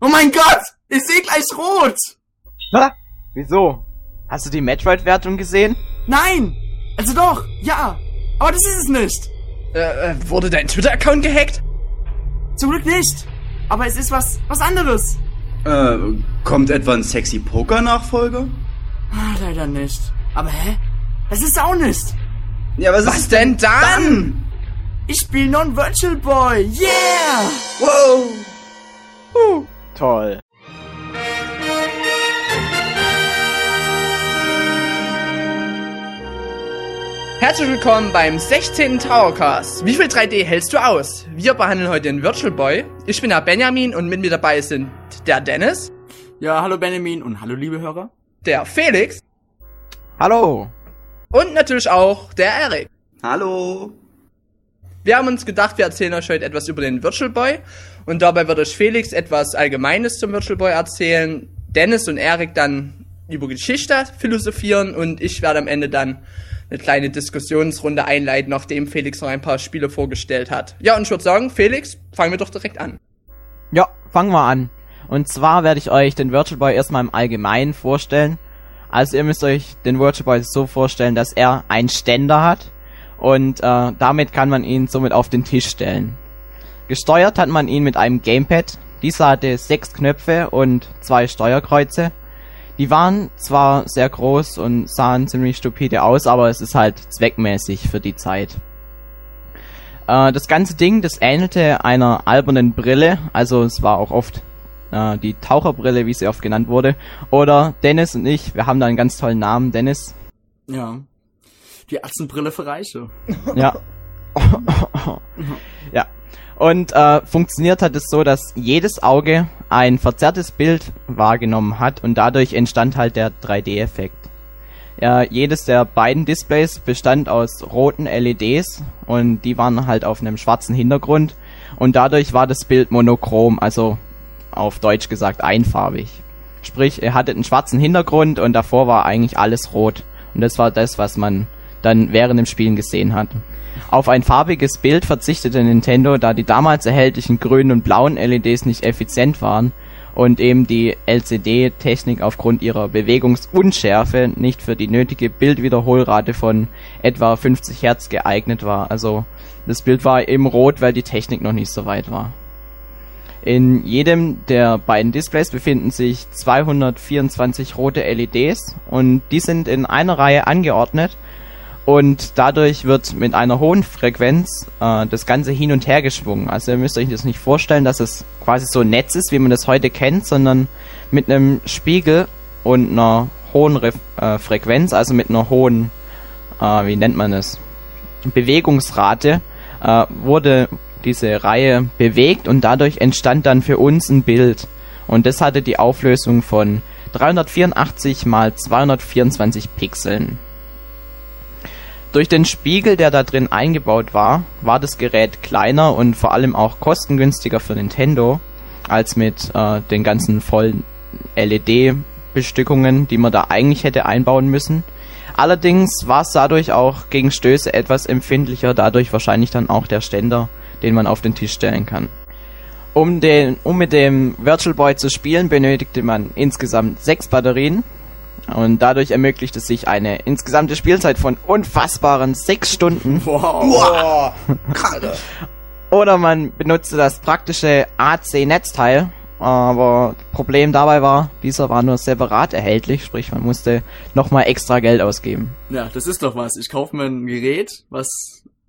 Oh mein Gott! Ich sehe gleich rot! Hä? Wieso? Hast du die Metroid-Wertung gesehen? Nein! Also doch, ja! Aber das ist es nicht! Äh, äh, wurde dein Twitter-Account gehackt? Zum Glück nicht! Aber es ist was, was anderes! Äh, kommt etwa ein sexy Poker-Nachfolger? Ah, leider nicht. Aber hä? Das ist auch nicht! Ja, was, Was ist denn dann? Ich spiele Non-Virtual Boy! Yeah! Wow! Toll. Herzlich willkommen beim 16. Towercast. Wie viel 3D hältst du aus? Wir behandeln heute den Virtual Boy. Ich bin der Benjamin und mit mir dabei sind der Dennis, Ja, hallo Benjamin und hallo liebe Hörer. der Felix Hallo. und natürlich auch der Erik. Hallo! Wir haben uns gedacht, wir erzählen euch heute etwas über den Virtual Boy und dabei wird euch Felix etwas Allgemeines zum Virtual Boy erzählen, Dennis und Erik dann über Geschichte philosophieren und ich werde am Ende dann eine kleine Diskussionsrunde einleiten, nachdem Felix noch ein paar Spiele vorgestellt hat. Ja, und ich würde sagen, Felix, fangen wir doch direkt an. Ja, fangen wir an. Und zwar werde ich euch den Virtual Boy erstmal im Allgemeinen vorstellen. Also ihr müsst euch den Virtual Boy so vorstellen, dass er einen Ständer hat und äh, damit kann man ihn somit auf den Tisch stellen. Gesteuert hat man ihn mit einem Gamepad. Dieser hatte sechs Knöpfe und zwei Steuerkreuze. Die waren zwar sehr groß und sahen ziemlich stupide aus, aber es ist halt zweckmäßig für die Zeit. Äh, das ganze Ding, das ähnelte einer albernen Brille, also es war auch oft äh, die Taucherbrille, wie sie oft genannt wurde. Oder Dennis und ich, wir haben da einen ganz tollen Namen, Dennis. Ja. Die Atzenbrille für Reiche. Ja. ja. Und äh, funktioniert hat es so, dass jedes Auge ein verzerrtes Bild wahrgenommen hat und dadurch entstand halt der 3D-Effekt. Ja, jedes der beiden Displays bestand aus roten LEDs und die waren halt auf einem schwarzen Hintergrund und dadurch war das Bild monochrom, also auf Deutsch gesagt einfarbig. Sprich, er hatte einen schwarzen Hintergrund und davor war eigentlich alles rot. Und das war das, was man dann während dem Spielen gesehen hat. Auf ein farbiges Bild verzichtete Nintendo, da die damals erhältlichen grünen und blauen LEDs nicht effizient waren und eben die LCD-Technik aufgrund ihrer Bewegungsunschärfe nicht für die nötige Bildwiederholrate von etwa 50 Hertz geeignet war. Also das Bild war eben rot, weil die Technik noch nicht so weit war. In jedem der beiden Displays befinden sich 224 rote LEDs und die sind in einer Reihe angeordnet und dadurch wird mit einer hohen Frequenz äh, das Ganze hin und her geschwungen. Also ihr müsst euch das nicht vorstellen, dass es quasi so ein Netz ist, wie man das heute kennt, sondern mit einem Spiegel und einer hohen Re äh, Frequenz, also mit einer hohen, äh, wie nennt man es, Bewegungsrate, äh, wurde diese Reihe bewegt und dadurch entstand dann für uns ein Bild. Und das hatte die Auflösung von 384 mal 224 Pixeln. Durch den Spiegel, der da drin eingebaut war, war das Gerät kleiner und vor allem auch kostengünstiger für Nintendo als mit äh, den ganzen vollen LED-Bestückungen, die man da eigentlich hätte einbauen müssen. Allerdings war es dadurch auch gegen Stöße etwas empfindlicher, dadurch wahrscheinlich dann auch der Ständer, den man auf den Tisch stellen kann. Um, den, um mit dem Virtual Boy zu spielen, benötigte man insgesamt sechs Batterien, und dadurch ermöglicht es sich eine insgesamte Spielzeit von unfassbaren sechs Stunden. Wow. Oder man benutzte das praktische AC-Netzteil. Aber Problem dabei war, dieser war nur separat erhältlich, sprich man musste nochmal extra Geld ausgeben. Ja, das ist doch was. Ich kaufe mir ein Gerät, was,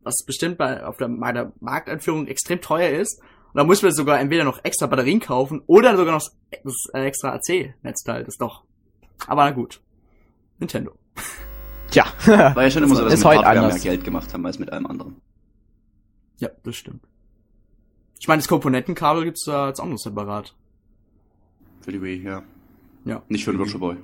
was bestimmt bei, auf der, meiner Markteinführung extrem teuer ist. Und da muss man sogar entweder noch extra Batterien kaufen oder sogar noch das extra AC-Netzteil. Das ist doch. Aber na gut. Nintendo. Tja, War ja schon immer so, dass wir mit Hardware anders. mehr Geld gemacht haben als mit allem anderen. Ja, das stimmt. Ich meine, das Komponentenkabel gibt's da als anderes separat. Für die Wii, ja. Ja. Nicht für den Virtual Boy.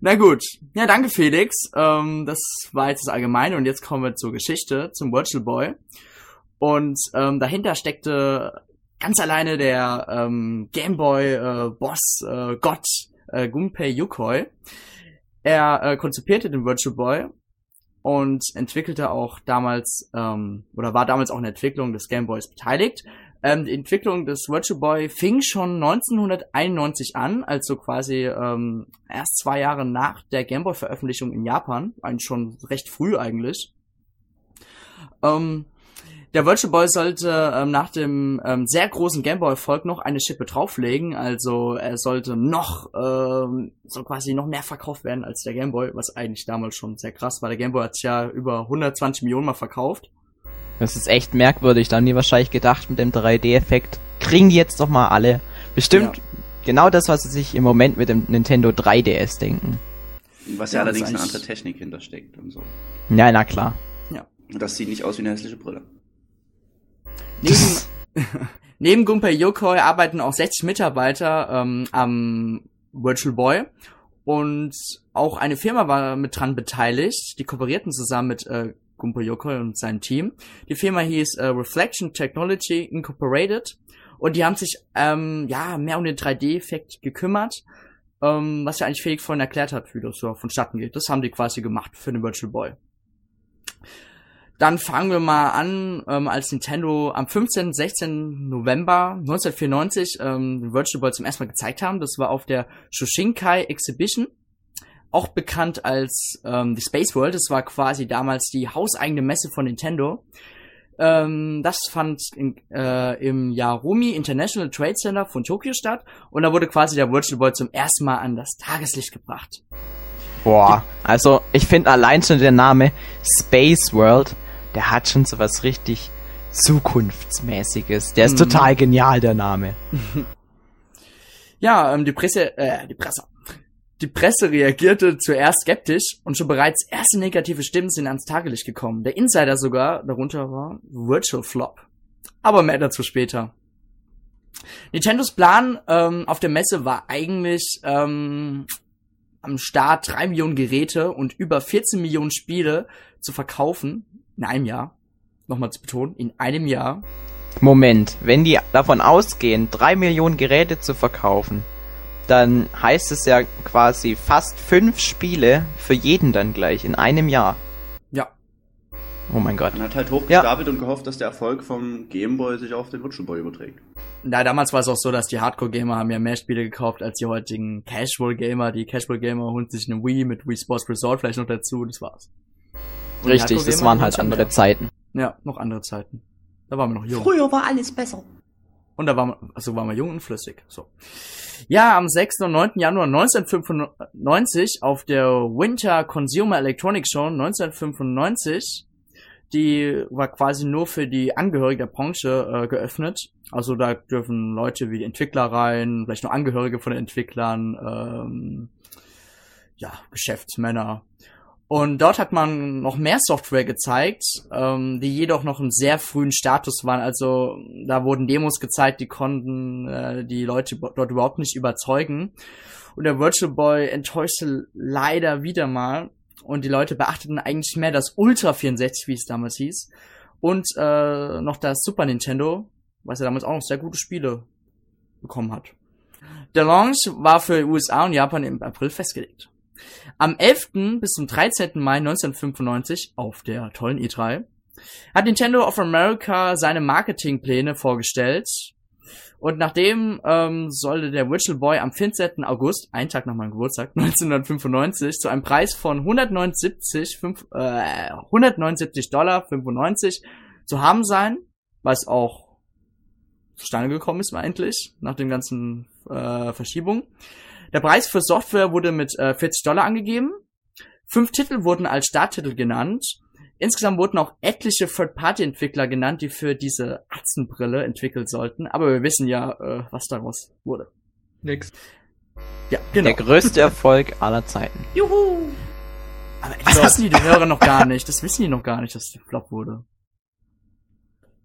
Na gut. Ja, danke Felix. Ähm, das war jetzt das Allgemeine und jetzt kommen wir zur Geschichte, zum Virtual Boy. Und ähm, dahinter steckte ganz alleine der ähm, Gameboy äh, äh, Gott äh, Gunpei Yokoi. Er äh, konzipierte den Virtual Boy und entwickelte auch damals ähm, oder war damals auch in der Entwicklung des Gameboys beteiligt. Ähm, die Entwicklung des Virtual Boy fing schon 1991 an, also quasi ähm, erst zwei Jahre nach der Gameboy-Veröffentlichung in Japan, eigentlich schon recht früh eigentlich. Ähm, der Virtual Boy sollte ähm, nach dem ähm, sehr großen Gameboy-Erfolg noch eine Schippe drauflegen, also er sollte noch ähm, so quasi noch mehr verkauft werden als der Gameboy, was eigentlich damals schon sehr krass war. Der Gameboy hat ja über 120 Millionen mal verkauft. Das ist echt merkwürdig. Da haben die wahrscheinlich gedacht, mit dem 3D-Effekt kriegen die jetzt doch mal alle. Bestimmt Ja. genau das, was sie sich im Moment mit dem Nintendo 3DS denken. Was ja, Ja, allerdings eine andere Technik hintersteckt und so. Ja, na klar. Und das sieht nicht aus wie eine hässliche Brille. Neben, neben Gunpei Yokoi arbeiten auch 60 Mitarbeiter ähm, am Virtual Boy und auch eine Firma war mit dran beteiligt. Die kooperierten zusammen mit äh, Gunpei Yokoi und seinem Team. Die Firma hieß äh, Reflection Technology Incorporated und die haben sich ähm, ja mehr um den 3D-Effekt gekümmert. Ähm, was ja eigentlich Felix vorhin erklärt hat, wie das so vonstatten geht. Das haben die quasi gemacht für den Virtual Boy. Dann fangen wir mal an, ähm, als Nintendo am 15. 16. November 1994 ähm, Virtual Boy zum ersten Mal gezeigt haben. Das war auf der Shoshinkai Exhibition, auch bekannt als ähm, die Space World. Das war quasi damals die hauseigene Messe von Nintendo. Ähm, das fand in, äh, im Yarumi International Trade Center von Tokio statt und da wurde quasi der Virtual Boy zum ersten Mal an das Tageslicht gebracht. Boah, also ich finde allein schon der Name Space World, der hat schon so was richtig zukunftsmäßiges. Der ist Mhm. total genial, der Name. Ja, ähm, die Presse, äh, die Presse. Die Presse reagierte zuerst skeptisch und schon bereits erste negative Stimmen sind ans Tageslicht gekommen. Der Insider sogar darunter war Virtual Flop. Aber mehr dazu später. Nintendos Plan ähm, auf der Messe war eigentlich ähm, am Start drei Millionen Geräte und über 14 Millionen Spiele zu verkaufen in einem Jahr. Nochmal zu betonen, in einem Jahr. Moment, wenn die davon ausgehen, drei Millionen Geräte zu verkaufen, dann heißt es ja quasi fast fünf Spiele für jeden dann gleich in einem Jahr. Ja, Oh mein Gott. Man hat halt hochgestapelt und gehofft, dass der Erfolg vom Gameboy sich auf den Virtual Boy überträgt. Na, damals war es auch so, dass die Hardcore-Gamer haben ja mehr Spiele gekauft als die heutigen Casual-Gamer. Die Casual-Gamer holen sich eine Wii mit Wii Sports Resort vielleicht noch dazu, das war's. Richtig, das waren halt andere mehr. Zeiten. Ja, noch andere Zeiten. Da waren wir noch jung. Früher war alles besser. Und da waren wir, also waren wir jung und flüssig. So. Ja, am 6. und 9. Januar 1995 auf der Winter Consumer Electronics Show 1995, die war quasi nur für die Angehörigen der Branche äh, geöffnet. Also da dürfen Leute wie die Entwickler rein, vielleicht nur Angehörige von den Entwicklern, ähm, ja, Geschäftsmänner. Und dort hat man noch mehr Software gezeigt, ähm, die jedoch noch im sehr frühen Status waren. Also da wurden Demos gezeigt, die konnten äh, die Leute dort überhaupt nicht überzeugen. Und der Virtual Boy enttäuschte leider wieder mal. Und die Leute beachteten eigentlich mehr das Ultra 64, wie es damals hieß. Und äh, noch das Super Nintendo, was ja damals auch noch sehr gute Spiele bekommen hat. Der Launch war für USA und Japan im April festgelegt. Am 11. bis zum 13. Mai 1995 auf der tollen E3 hat Nintendo of America seine Marketingpläne vorgestellt. Und nachdem ähm, sollte der Virtual Boy am 14. August, einen Tag nach meinem Geburtstag, 1995, zu einem Preis von 179, fünf, äh, 179 Dollar 95 zu haben sein, was auch zustande gekommen ist, eigentlich, nach den ganzen äh, Verschiebungen. Der Preis für Software wurde mit äh, 40 Dollar angegeben. Fünf Titel wurden als Starttitel genannt. Insgesamt wurden auch etliche Third-Party-Entwickler genannt, die für diese Atzenbrille entwickelt sollten. Aber wir wissen ja, äh, was daraus wurde. Nix. Ja, genau. Der größte Erfolg aller Zeiten. Juhu! Aber das wissen die, die Hörer noch gar nicht. Das wissen die noch gar nicht, dass der Flop wurde.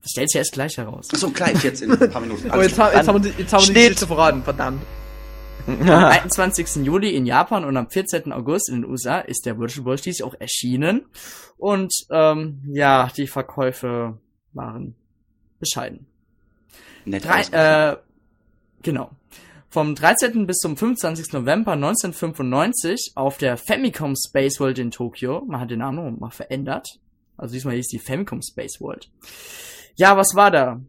Das stellt sich erst gleich heraus. So, gleich jetzt in ein paar Minuten. Oh, jetzt, ha- jetzt haben wir, die- jetzt haben wir die. Geschichte verraten, verdammt. Am 21. Juli in Japan und am 14. August in den USA ist der Virtual Boy schließlich auch erschienen. Und ähm, ja, die Verkäufe waren bescheiden. Nett Drei, äh, genau. Vom 13. bis zum 25. November 1995 auf der Famicom Space World in Tokio. Man hat den Namen noch mal verändert. Also diesmal hieß die Famicom Space World. Ja, was war da?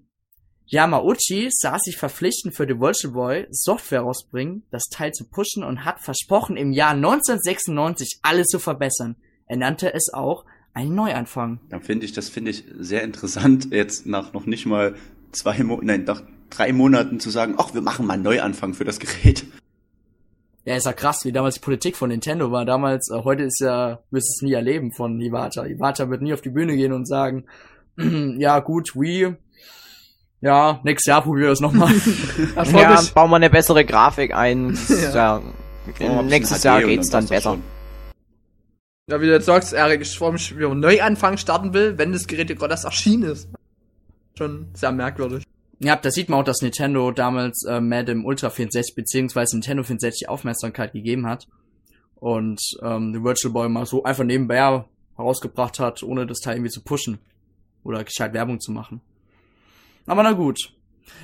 Yamauchi sah sich verpflichtend für die Virtual Boy Software rausbringen, das Teil zu pushen und hat versprochen, im Jahr 1996 alles zu verbessern. Er nannte es auch einen Neuanfang. Dann finde ich, das finde ich sehr interessant, jetzt nach noch nicht mal zwei Monaten, nein, nach drei Monaten zu sagen, ach, wir machen mal einen Neuanfang für das Gerät. Ja, ist ja krass, wie damals die Politik von Nintendo war. Damals, äh, heute ist ja, wirst es nie erleben von Iwata. Iwata wird nie auf die Bühne gehen und sagen, ja gut, Wii, ja, nächstes Jahr probieren wir das nochmal. Ja, bauen wir eine bessere Grafik ein. ja. Oh, nächstes Jahr geht's dann das besser. schon. Ja, wie du jetzt sagst, Erik, ich freue mich, wie man Neuanfang starten will, wenn das Gerät gerade erst erschienen ist. Schon sehr merkwürdig. Ja, da sieht man auch, dass Nintendo damals äh, mehr dem Ultra 64 beziehungsweise Nintendo 64 Aufmerksamkeit gegeben hat und ähm, den Virtual Boy mal so einfach nebenbei herausgebracht hat, ohne das Teil irgendwie zu pushen oder gescheit Werbung zu machen. Aber na gut.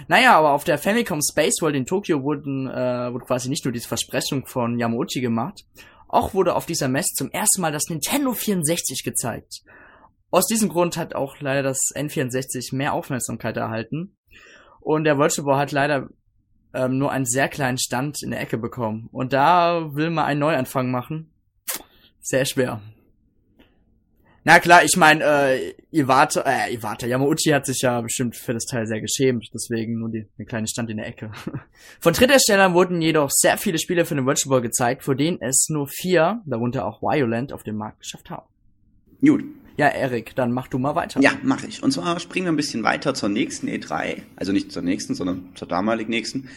Naja, aber auf der Famicom Space World in Tokio wurden, äh, wurde quasi nicht nur diese Versprechung von Yamauchi gemacht, auch wurde auf dieser Messe zum ersten Mal das Nintendo 64 gezeigt. Aus diesem Grund hat auch leider das N64 mehr Aufmerksamkeit erhalten. Und der Virtual Boy hat leider ähm, nur einen sehr kleinen Stand in der Ecke bekommen. Und da will man einen Neuanfang machen. Sehr schwer. Na klar, ich meine, äh, Iwata, äh, Iwata, Yamauchi hat sich ja bestimmt für das Teil sehr geschämt, deswegen nur die, der kleine Stand in der Ecke. Von Drittherstellern wurden jedoch sehr viele Spiele für den Virtual Boy gezeigt, vor denen es nur vier, darunter auch Violent, auf den Markt geschafft haben. Gut. Ja, Erik, dann mach du mal weiter. Ja, mache ich. Und zwar springen wir ein bisschen weiter zur nächsten E3. Also nicht zur nächsten, sondern zur damalig nächsten.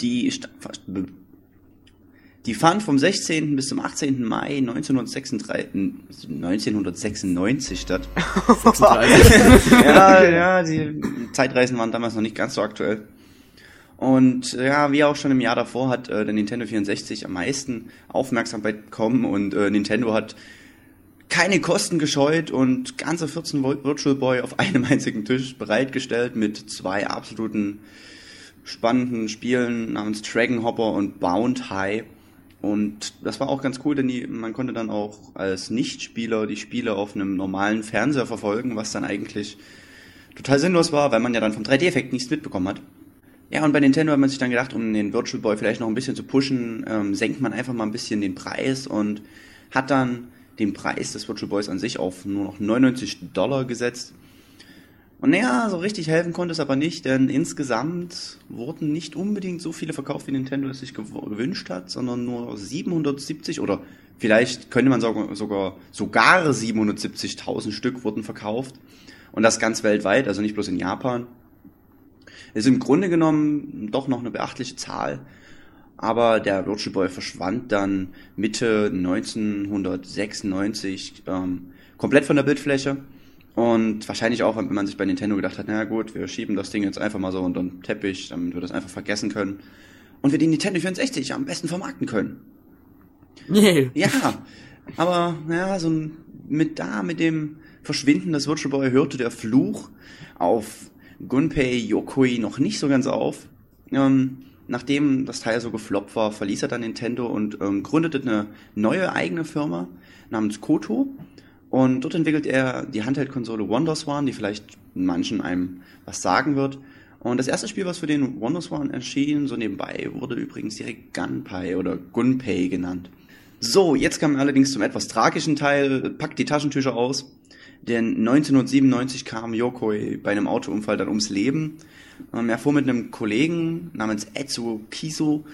Die, die fand vom 16. bis zum 18. Mai 1936, 1996 statt. 36. ja, ja, die Zeitreisen waren damals noch nicht ganz so aktuell. Und ja, wie auch schon im Jahr davor hat äh, der Nintendo 64 am meisten Aufmerksamkeit bekommen und äh, Nintendo hat keine Kosten gescheut und ganze 14 Vol- Virtual Boy auf einem einzigen Tisch bereitgestellt mit zwei absoluten spannenden Spielen namens Dragon Hopper und Bound High. Und das war auch ganz cool, denn die, man konnte dann auch als Nichtspieler die Spiele auf einem normalen Fernseher verfolgen, was dann eigentlich total sinnlos war, weil man ja dann vom 3D-Effekt nichts mitbekommen hat. Ja, und bei Nintendo hat man sich dann gedacht, um den Virtual Boy vielleicht noch ein bisschen zu pushen, ähm, senkt man einfach mal ein bisschen den Preis und hat dann den Preis des Virtual Boys an sich auf nur noch 99 Dollar gesetzt. Und naja, so richtig helfen konnte es aber nicht, denn insgesamt wurden nicht unbedingt so viele verkauft, wie Nintendo es sich gew- gewünscht hat, sondern nur 770 oder vielleicht könnte man sogar, sogar, sogar 770.000 Stück wurden verkauft. Und das ganz weltweit, also nicht bloß in Japan. Ist im Grunde genommen doch noch eine beachtliche Zahl. Aber der Virtual Boy verschwand dann Mitte 1996 ähm, komplett von der Bildfläche. Und wahrscheinlich auch, wenn man sich bei Nintendo gedacht hat, na gut, wir schieben das Ding jetzt einfach mal so unter den Teppich, damit wir das einfach vergessen können. Und wir den Nintendo 64 am besten vermarkten können. Nee. Ja, aber ja, so ein- mit da, mit dem Verschwinden des Virtual Boy hörte der Fluch auf Gunpei Yokoi noch nicht so ganz auf. Ähm, nachdem das Teil so gefloppt war, verließ er dann Nintendo und ähm, gründete eine neue eigene Firma namens Koto. Und dort entwickelt er die Handheld-Konsole WonderSwan, die vielleicht manchen einem was sagen wird. Und das erste Spiel, was für den WonderSwan erschien, so nebenbei, wurde übrigens direkt Gunpei oder Gunpei genannt. So, jetzt kam allerdings zum etwas tragischen Teil, packt die Taschentücher aus, denn 1997 kam Yokoi bei einem Autounfall dann ums Leben. Ähm, Er fuhr mit einem Kollegen namens Etsuo Kiso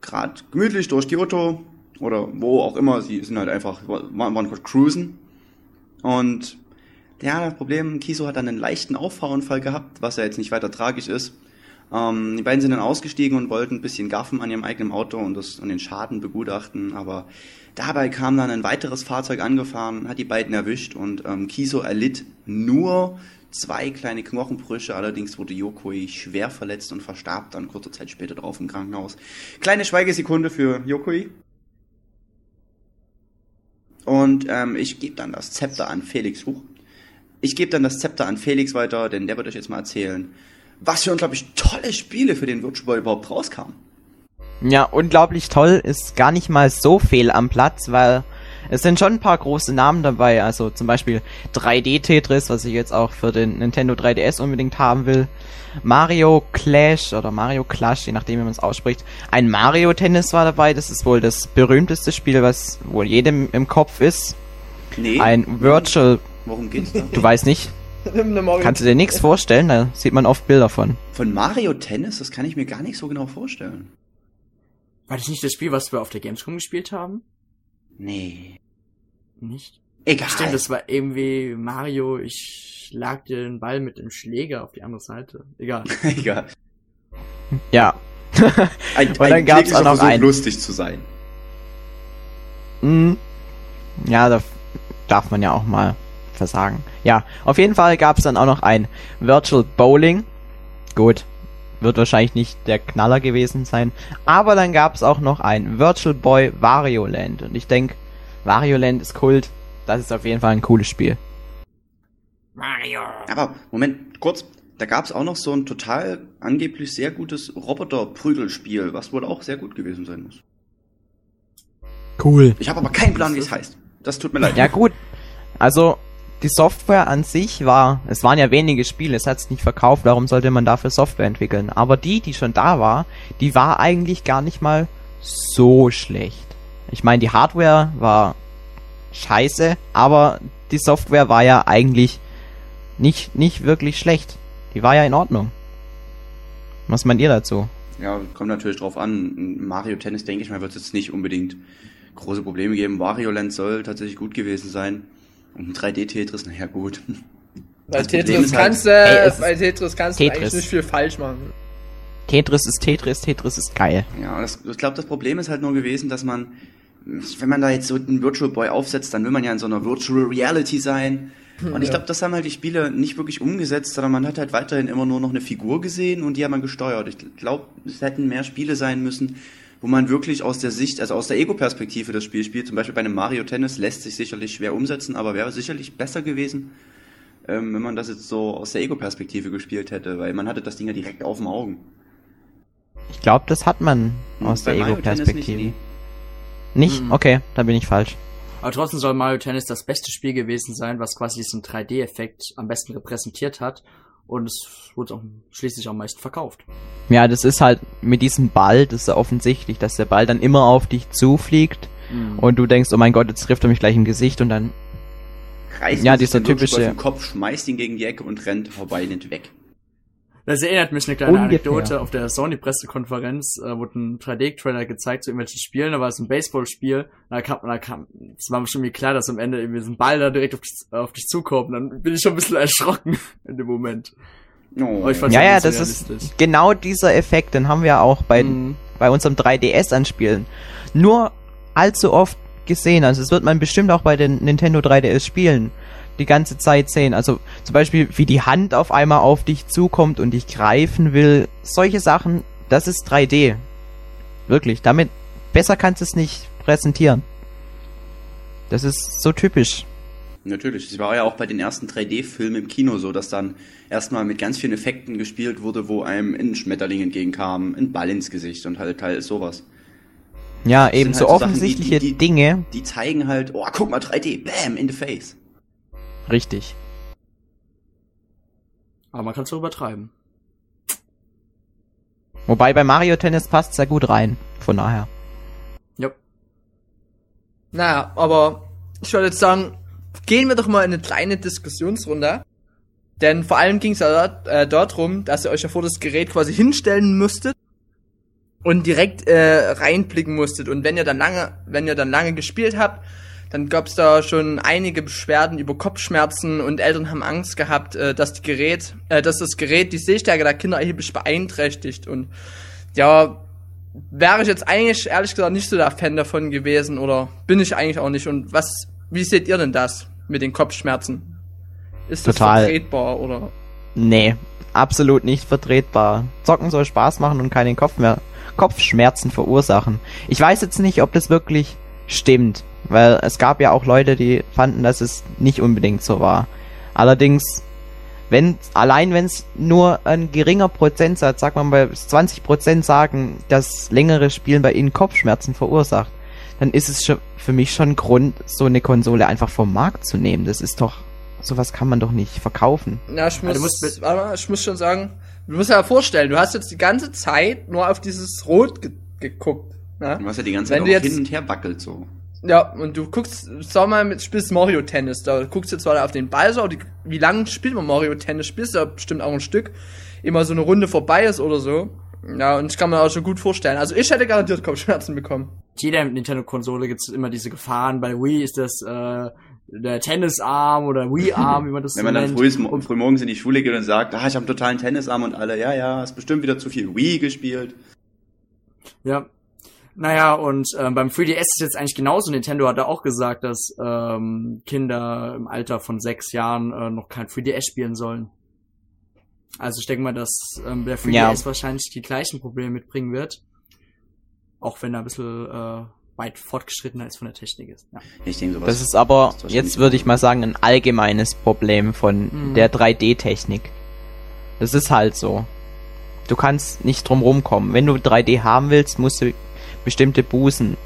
gerade gemütlich durch Kyoto oder wo auch immer, sie sind halt einfach, waren, kurz cruisen. Und ja, das Problem, Kiso hat dann einen leichten Auffahrunfall gehabt, was ja jetzt nicht weiter tragisch ist. Ähm, die beiden sind dann ausgestiegen und wollten ein bisschen gaffen an ihrem eigenen Auto und das und den Schaden begutachten, aber dabei kam dann ein weiteres Fahrzeug angefahren, hat die beiden erwischt und ähm, Kiso erlitt nur zwei kleine Knochenbrüche, allerdings wurde Yokoi schwer verletzt und verstarb dann kurze Zeit später drauf im Krankenhaus. Kleine Schweigesekunde für Yokoi. Und ähm, ich gebe dann das Zepter an Felix hoch. Ich gebe dann das Zepter an Felix weiter, denn der wird euch jetzt mal erzählen, was für unglaublich tolle Spiele für den Virtual Boy überhaupt rauskamen. Ja, unglaublich toll ist gar nicht mal so fehl am Platz, weil Es sind schon ein paar große Namen dabei, also zum Beispiel 3D Tetris, was ich jetzt auch für den Nintendo 3DS unbedingt haben will. Mario Clash oder Mario Clash, je nachdem wie man es ausspricht. Ein Mario Tennis war dabei, das ist wohl das berühmteste Spiel, was wohl jedem im Kopf ist. Nee. Ein Virtual, Worum geht's da? du weißt nicht, kannst du dir nichts vorstellen, da sieht man oft Bilder von. Von Mario Tennis? Das kann ich mir gar nicht so genau vorstellen. War das nicht das Spiel, was wir auf der Gamescom gespielt haben? Nee. Nicht? Egal. Stimmt, das war irgendwie Mario, ich schlag dir den Ball mit dem Schläger auf die andere Seite. Egal. Egal. Ja. Ein, Und dann gab's kläglicher auch noch einen. lustig zu sein. Mm. Ja, da darf man ja auch mal versagen. Ja, auf jeden Fall gab es dann auch noch ein Virtual Bowling. Gut, wird wahrscheinlich nicht der Knaller gewesen sein. Aber dann gab es auch noch ein Virtual Boy Wario Land. Und ich denke, Wario Land ist Kult. Das ist auf jeden Fall ein cooles Spiel. Mario. Aber, Moment, kurz. Da gab's auch noch so ein total angeblich sehr gutes Roboter-Prügelspiel, was wohl auch sehr gut gewesen sein muss. Cool. Ich habe aber keinen Plan, wie es heißt. Das tut mir leid. Ja gut, also die Software an sich war, es waren ja wenige Spiele, es hat es nicht verkauft, warum sollte man dafür Software entwickeln? Aber die, die schon da war, die war eigentlich gar nicht mal so schlecht. Ich meine, die Hardware war scheiße, aber die Software war ja eigentlich nicht, nicht wirklich schlecht. Die war ja in Ordnung. Was meint ihr dazu? Ja, kommt natürlich drauf an. Mario Tennis, denke ich mal, wird es jetzt nicht unbedingt große Probleme geben. Wario Land soll tatsächlich gut gewesen sein. Und ein 3D-Tetris, naja, gut. Bei Problem Tetris ist halt- kannst du, Ey, es ist bei Tetris kannst du Tetris. eigentlich nicht viel falsch machen. Tetris ist Tetris, Tetris ist geil. Ja, das, ich glaube, das Problem ist halt nur gewesen, dass man, wenn man da jetzt so einen Virtual Boy aufsetzt, dann will man ja in so einer Virtual Reality sein. Und ich glaube, das haben halt die Spiele nicht wirklich umgesetzt, sondern man hat halt weiterhin immer nur noch eine Figur gesehen und die hat man gesteuert. Ich glaube, es hätten mehr Spiele sein müssen, wo man wirklich aus der Sicht, also aus der Ego-Perspektive das Spiel spielt. Zum Beispiel bei einem Mario Tennis lässt sich sicherlich schwer umsetzen, aber wäre sicherlich besser gewesen, ähm, wenn man das jetzt so aus der Ego-Perspektive gespielt hätte, weil man hatte das Ding ja direkt auf dem Augen. Ich glaube, das hat man aus Bei der Ego-Perspektive. nicht, Nicht? Mhm. Okay, da bin ich falsch. Aber trotzdem soll Mario Tennis das beste Spiel gewesen sein, was quasi diesen 3D-Effekt am besten repräsentiert hat. Und es wurde auch schließlich am meisten verkauft. Ja, das ist halt mit diesem Ball, das ist ja offensichtlich, dass der Ball dann immer auf dich zufliegt Mhm. und du denkst, oh mein Gott, jetzt trifft er mich gleich im Gesicht und dann, reißt Ja, dieser typische- auf den Kopf, schmeißt ihn gegen die Ecke und rennt vorbei, nicht weg. Das erinnert mich an eine kleine Ungefähr. Anekdote. Auf der Sony-Pressekonferenz äh, wurde ein 3D-Trailer gezeigt zu irgendwelchen Spielen. Da war es ein Baseballspiel. Da kam, da kam, es war mir schon irgendwie klar, dass am Ende irgendwie so ein Ball da direkt auf dich, auf dich zukommt. Dann bin ich schon ein bisschen erschrocken in dem Moment. Oh. Ja, ja, das ist realistisch. genau dieser Effekt, den haben wir auch bei, Mhm. bei unserem 3DS anspielen. Nur allzu oft gesehen, also das wird man bestimmt auch bei den Nintendo 3DS Spielen die ganze Zeit sehen. Also zum Beispiel, wie die Hand auf einmal auf dich zukommt und dich greifen will. Solche Sachen, das ist 3D. Wirklich, damit besser kannst du es nicht präsentieren. Das ist so typisch. Natürlich. Es war ja auch bei den ersten 3D-Filmen im Kino so, dass dann erstmal mit ganz vielen Effekten gespielt wurde, wo einem ein Schmetterling entgegenkam, ein Ball ins Gesicht und halt halt sowas. Ja, eben so halt so Sachen, die- offensichtliche die- die- Dinge. Die zeigen halt, oh, guck mal, 3D, bam, in the face. Richtig. Aber man kann es so übertreiben. Wobei bei Mario Tennis passt sehr gut rein. Von daher. Ja. Naja, aber ich wollte jetzt sagen, gehen wir doch mal in eine kleine Diskussionsrunde. Denn vor allem ging es ja dort, äh, dort rum, dass ihr euch ja vor das Gerät quasi hinstellen müsstet und direkt äh, reinblicken musstet. Und wenn ihr dann lange, wenn ihr dann lange gespielt habt, dann gab es da schon einige Beschwerden über Kopfschmerzen und Eltern haben Angst gehabt, äh, dass die Gerät, äh, dass das Gerät die Sehstärke der Kinder erheblich beeinträchtigt. Und ja, wäre ich jetzt eigentlich ehrlich gesagt nicht so der Fan davon gewesen oder bin ich eigentlich auch nicht. Und was, wie seht ihr denn das mit den Kopfschmerzen? Ist das Total. vertretbar oder? Nee, absolut nicht vertretbar. Zocken soll Spaß machen und keinen Kopf mehr, Kopfschmerzen verursachen. Ich weiß jetzt nicht, ob das wirklich stimmt, weil es gab ja auch Leute, die fanden, dass es nicht unbedingt so war. Allerdings, wenn, allein wenn es nur ein geringer Prozentsatz, sag mal bei 20 Prozent sagen, dass längere Spielen bei ihnen Kopfschmerzen verursacht, dann ist es schon für mich schon Grund, so eine Konsole einfach vom Markt zu nehmen. Das ist doch, sowas kann man doch nicht verkaufen. Ja, ich du muss, musst mit- warte mal, ich muss schon sagen, du musst dir ja vorstellen, du hast jetzt die ganze Zeit nur auf dieses Rot ge geguckt. Ne? Du hast ja die ganze Wenn Zeit du auch jetzt- hin und her wackelt so. Ja, und du guckst, sag mal, mit, spielst Mario Tennis, da guckst du zwar auf den Ball so, aber die, wie lange spielt man Mario Tennis? Spielst du ja bestimmt auch ein Stück, immer so eine Runde vorbei ist oder so. Ja, und ich kann mir auch schon gut vorstellen. Also ich hätte garantiert Kopfschmerzen bekommen. jeder Nintendo-Konsole gibt es immer diese Gefahren. Bei Wii ist das äh, der Tennisarm oder Wii-Arm, wie man das Wenn so man dann nennt. früh, früh morgens in die Schule geht und sagt, ah, ich habe einen totalen Tennisarm und alle, ja, ja, hast bestimmt wieder zu viel Wii gespielt. Ja. Naja, und ähm, beim 3DS ist jetzt eigentlich genauso. Nintendo hat da auch gesagt, dass ähm, Kinder im Alter von sechs Jahren äh, noch kein 3DS spielen sollen. Also ich denke mal, dass ähm, der 3DS Ja. wahrscheinlich die gleichen Probleme mitbringen wird. Auch wenn er ein bisschen äh, weit fortgeschrittener ist von der Technik ist. Ja. Ich denke sowas. Das ist aber, ist jetzt würde ich mal sagen, ein allgemeines Problem von Mhm. der 3D-Technik. Das ist halt so. Du kannst nicht drum rumkommen. Wenn du 3D haben willst, musst du bestimmte Bußen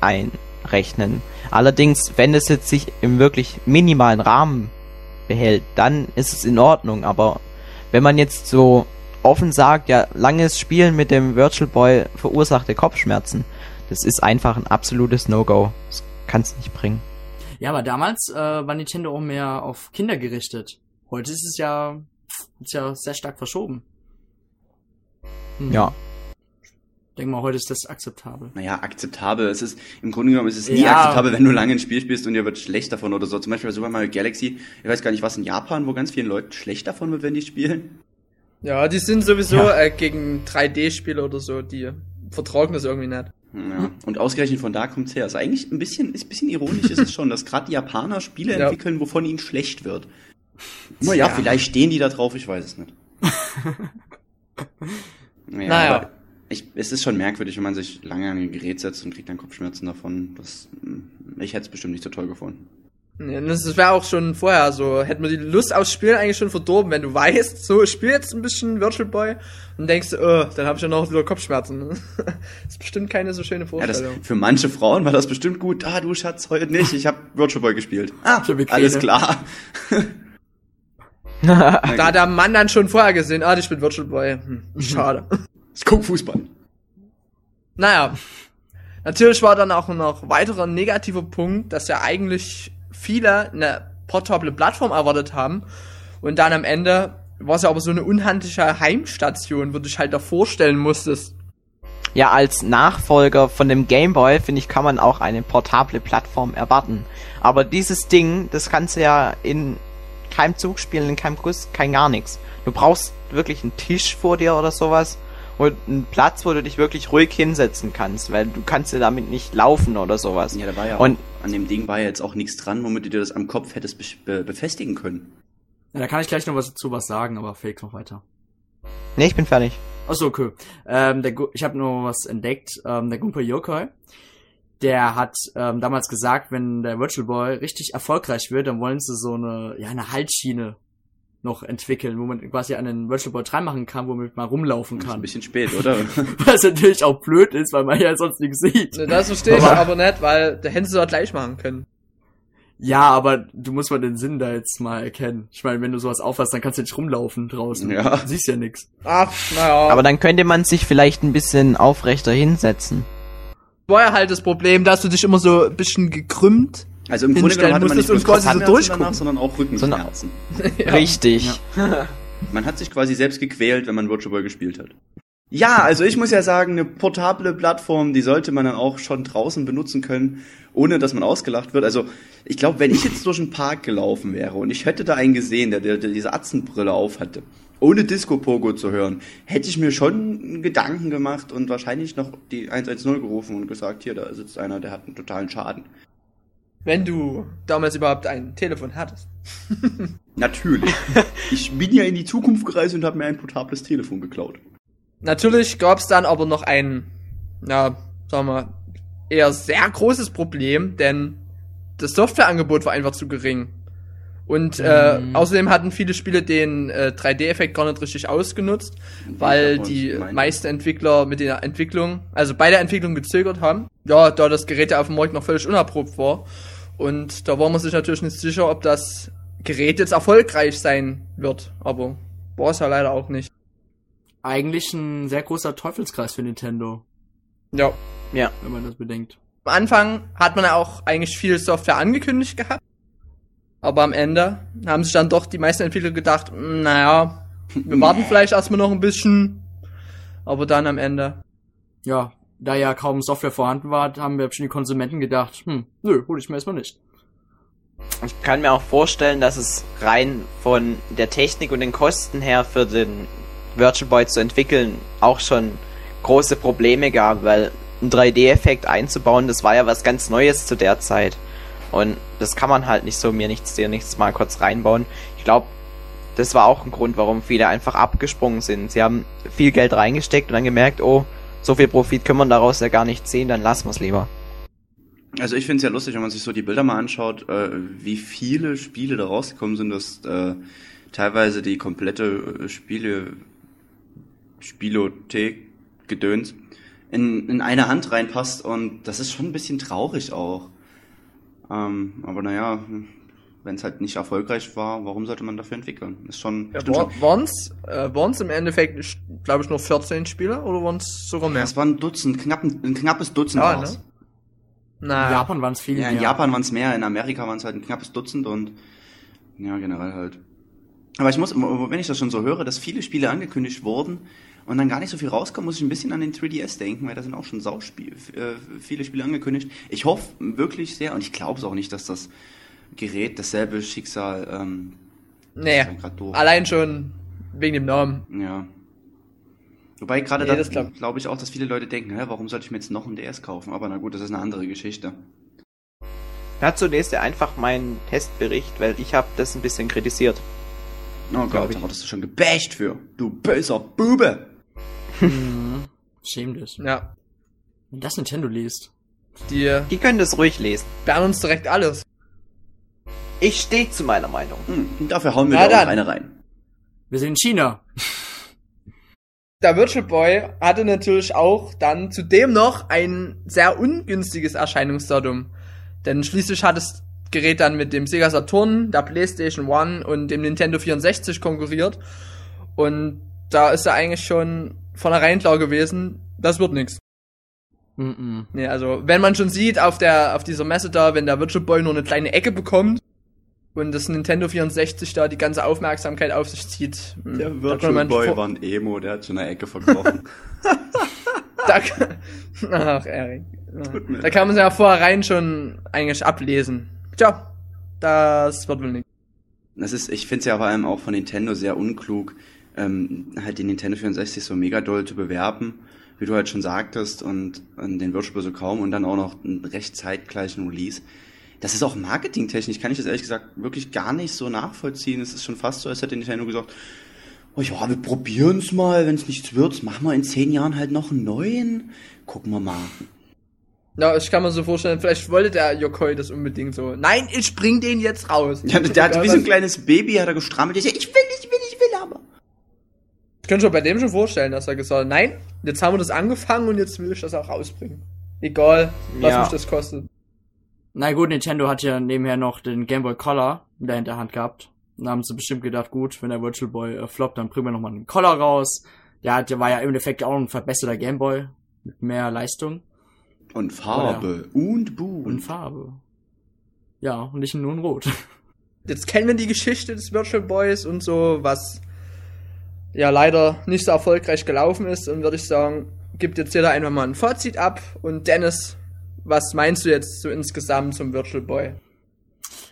einrechnen. Allerdings, wenn es jetzt sich im wirklich minimalen Rahmen behält, dann ist es in Ordnung. Aber wenn man jetzt so offen sagt, ja, langes Spielen mit dem Virtual Boy verursachte Kopfschmerzen, das ist einfach ein absolutes No-Go. Das kann's nicht bringen. Ja, aber damals äh, war Nintendo auch mehr auf Kinder gerichtet. Heute ist es ja, ist ja sehr stark verschoben. Hm. Ja. Ich denke mal, heute ist das akzeptabel. Naja, akzeptabel. Es ist, im Grunde genommen ist es nie Ja. akzeptabel, wenn du lange ein Spiel spielst und dir wird schlecht davon oder so. Zum Beispiel bei Super Mario Galaxy, ich weiß gar nicht, was in Japan, wo ganz vielen Leuten schlecht davon wird, wenn die spielen. Ja, die sind sowieso Ja. äh, gegen 3D-Spiele oder so, die vertragen das irgendwie nicht. Ja. Und ausgerechnet von da kommt's her. Also eigentlich ein bisschen, ist ein bisschen ironisch ist es schon, dass gerade die Japaner Spiele Ja. entwickeln, wovon ihnen schlecht wird. Naja, Tja. vielleicht stehen die da drauf, ich weiß es nicht. naja, Naja. Ich, es ist schon merkwürdig, wenn man sich lange an ein Gerät setzt und kriegt dann Kopfschmerzen davon. Das, mm, ich hätte es bestimmt nicht so toll gefunden. Ja, das wäre auch schon vorher so. Hätte man die Lust aufs Spielen eigentlich schon verdorben, wenn du weißt, so, ich spiele jetzt ein bisschen Virtual Boy und denkst, oh, dann habe ich ja noch wieder Kopfschmerzen. das ist bestimmt keine so schöne Ja, das, Vorstellung. für manche Frauen war das bestimmt gut. Ah, du Schatz, heute nicht. Ich habe Virtual Boy gespielt. Ah, alles klar. da hat der Mann dann schon vorher gesehen, ah, ich bin Virtual Boy. Hm, schade. Ich guck Fußball. naja. Natürlich war dann auch noch weiterer negativer Punkt, dass ja eigentlich viele eine portable Plattform erwartet haben und dann am Ende war es ja aber so eine unhandliche Heimstation, wo du dich halt da vorstellen musstest. Ja, als Nachfolger von dem Game Boy, finde ich, kann man auch eine portable Plattform erwarten. Aber dieses Ding, das kannst du ja in keinem Zug spielen, in keinem Guss, kein gar nichts. Du brauchst wirklich einen Tisch vor dir oder sowas und einen Platz, wo du dich wirklich ruhig hinsetzen kannst, weil du kannst ja damit nicht laufen oder sowas. Ja, da war ja Und- auch, an dem Ding war ja jetzt auch nichts dran, womit du dir das am Kopf hättest be be befestigen können. Ja, da kann ich gleich noch was dazu was sagen, aber Felix noch weiter. Nee, ich bin fertig. Achso, okay. Ähm, der, ich habe nur was entdeckt. Ähm, der Gunpei Yokoi, der hat ähm, damals gesagt, wenn der Virtual Boy richtig erfolgreich wird, dann wollen sie so eine, ja, eine Halsschiene noch entwickeln, wo man quasi an den Virtual Boy dran machen kann, womit man rumlaufen Das ist ein kann. bisschen spät, oder? Was natürlich auch blöd ist, weil man ja sonst nichts sieht. Ne, Das verstehe ich Aber- aber nicht, weil da hätten sie doch gleich machen können. Ja, aber du musst mal den Sinn da jetzt mal erkennen. Ich meine, wenn du sowas aufhast, dann kannst du nicht rumlaufen draußen. Ja. Du siehst ja nix. Ah, naja. Aber dann könnte man sich vielleicht ein bisschen aufrechter hinsetzen. war ja halt das Problem, dass du dich immer so ein bisschen gekrümmt. Also im Grunde genommen hatte man nicht so Kopfschmerzen durchgucken. danach, sondern auch Rückenschmerzen. Richtig. Man hat sich quasi selbst gequält, wenn man Virtual Boy gespielt hat. Ja, also ich muss ja sagen, eine portable Plattform, die sollte man dann auch schon draußen benutzen können, ohne dass man ausgelacht wird. Also ich glaube, wenn ich jetzt durch einen Park gelaufen wäre und ich hätte da einen gesehen, der, der, der diese Atzenbrille auf hatte, ohne Disco-Pogo zu hören, hätte ich mir schon Gedanken gemacht und wahrscheinlich noch die 110 gerufen und gesagt, hier, da sitzt einer, der hat einen totalen Schaden. Wenn du damals überhaupt ein Telefon hattest. Natürlich. ich bin ja in die Zukunft gereist und habe mir ein portables Telefon geklaut. Natürlich gab's dann aber noch ein, ja, sagen wir, eher sehr großes Problem, denn das Softwareangebot war einfach zu gering. Und äh, Mhm. außerdem hatten viele Spiele den äh, 3D-Effekt gar nicht richtig ausgenutzt, weil die meisten Entwickler mit der Entwicklung, also bei der Entwicklung gezögert haben. Ja, da das Gerät ja auf dem Markt noch völlig unerprobt war. Und da war man sich natürlich nicht sicher, ob das Gerät jetzt erfolgreich sein wird. Aber war es ja leider auch nicht. Eigentlich ein sehr großer Teufelskreis für Nintendo, Ja. Ja. wenn man das bedenkt. Am Anfang hat man ja auch eigentlich viel Software angekündigt gehabt. Aber am Ende haben sich dann doch die meisten Entwickler gedacht, "Mm, naja, wir warten vielleicht erstmal noch ein bisschen. Aber dann am Ende. Ja, da ja kaum Software vorhanden war, haben wir schon die Konsumenten gedacht, hm, nö, hol ich mir erstmal nicht. Ich kann mir auch vorstellen, dass es rein von der Technik und den Kosten her für den Virtual Boy zu entwickeln auch schon große Probleme gab, weil ein 3D-Effekt einzubauen, das war ja was ganz Neues zu der Zeit. Und das kann man halt nicht so mir nichts dir nichts mal kurz reinbauen. Ich glaube, das war auch ein Grund, warum viele einfach abgesprungen sind. Sie haben viel Geld reingesteckt und dann gemerkt, oh, so viel Profit können wir daraus ja gar nicht sehen, dann lassen wir es lieber. Also ich finde es ja lustig, wenn man sich so die Bilder mal anschaut, äh, wie viele Spiele da rausgekommen sind, dass äh, teilweise die komplette äh, Spiele Spielothek Gedöns in, in eine Hand reinpasst und das ist schon ein bisschen traurig auch. Ähm, aber naja, wenn es halt nicht erfolgreich war, warum sollte man dafür entwickeln? Ist schon, Ja, waren's, äh, waren's im Endeffekt, glaube ich, nur 14 Spieler oder waren's sogar mehr? Es war ein Dutzend, knapp, ein, ein knappes Dutzend Ja, war's. ne? In Na, Japan waren es viele Ja, in mehr. Japan waren es mehr, in Amerika waren es halt ein knappes Dutzend und ja, generell halt. Aber ich muss, wenn ich das schon so höre, dass viele Spiele angekündigt wurden und dann gar nicht so viel rauskommt, muss ich ein bisschen an den 3DS denken, weil da sind auch schon Sauspiel, äh, viele Spiele angekündigt. Ich hoffe wirklich sehr und ich glaube es auch nicht, dass das Gerät dasselbe Schicksal, ähm, nee, ja allein schon wegen dem Namen. Ja. Wobei gerade Nee, da das glaub- glaube ich auch, dass viele Leute denken, hä, warum sollte ich mir jetzt noch ein DS kaufen? Aber na gut, das ist eine andere Geschichte. Dazu lest ihr einfach meinen Testbericht, weil ich habe das ein bisschen kritisiert. Oh Gott, ich. da wurdest du schon gebasht für. Du böser Bube! Mhm. Schäm dich. Ja, Wenn das Nintendo liest. die Die können das ruhig lesen. sperren uns direkt alles. Ich stehe zu meiner Meinung. Hm, dafür hauen wir Na da eine rein. Wir sind in China. Der Virtual Boy hatte natürlich auch dann zudem noch ein sehr ungünstiges Erscheinungsdatum. Denn schließlich hat das Gerät dann mit dem Sega Saturn, der PlayStation One und dem Nintendo 64 konkurriert. Und da ist ja eigentlich schon vornherein klar gewesen, das wird nix. Mhm. Nee, also wenn man schon sieht auf der auf dieser Messe da, wenn der Virtual Boy nur eine kleine Ecke bekommt und das Nintendo 64 da die ganze Aufmerksamkeit auf sich zieht, Der Virtual Boy war ein Emo, der hat schon eine Ecke verkrochen. da, ach Erik, da kann man ja vorherein schon eigentlich ablesen. Tja, das wird wohl nicht. das ist, ich finde es ja vor allem auch von Nintendo sehr unklug, ähm, halt den Nintendo 64 so mega doll zu bewerben, wie du halt schon sagtest, und, und den Virtual Boy so kaum und dann auch noch einen recht zeitgleichen Release. Das ist auch marketingtechnisch, kann ich das ehrlich gesagt wirklich gar nicht so nachvollziehen. Es ist schon fast so, als hätte Nintendo gesagt, oh ja, wir probieren's mal, wenn es nichts wird, machen wir in zehn Jahren halt noch einen neuen. Gucken wir mal. Ja, ich kann mir so vorstellen, vielleicht wollte der Yokoi das unbedingt so. Nein, ich bring den jetzt raus. Ja, der hat wie so ein kleines Baby, hat er gestrammelt. Ich, ich will, ich will, ich will aber. Ich könnte schon bei dem schon vorstellen, dass er gesagt hat, nein, jetzt haben wir das angefangen und jetzt will ich das auch rausbringen. Egal, was Ja. mich das kostet. Na gut, Nintendo hat ja nebenher noch den Game Boy Color in der Hinterhand gehabt. Und da haben sie bestimmt gedacht, gut, wenn der Virtual Boy äh, floppt, dann bringen wir nochmal einen Color raus. Der hat, der war ja im Endeffekt auch ein verbesserter Game Boy. Mit mehr Leistung Und Farbe und Boom. und Farbe. Ja, und nicht nur in Rot. Jetzt kennen wir die Geschichte des Virtual Boys und so, was ja leider nicht so erfolgreich gelaufen ist. Und würde ich sagen, gibt jetzt jeder einfach mal ein Fazit ab. Und Dennis, was meinst du jetzt so insgesamt zum Virtual Boy?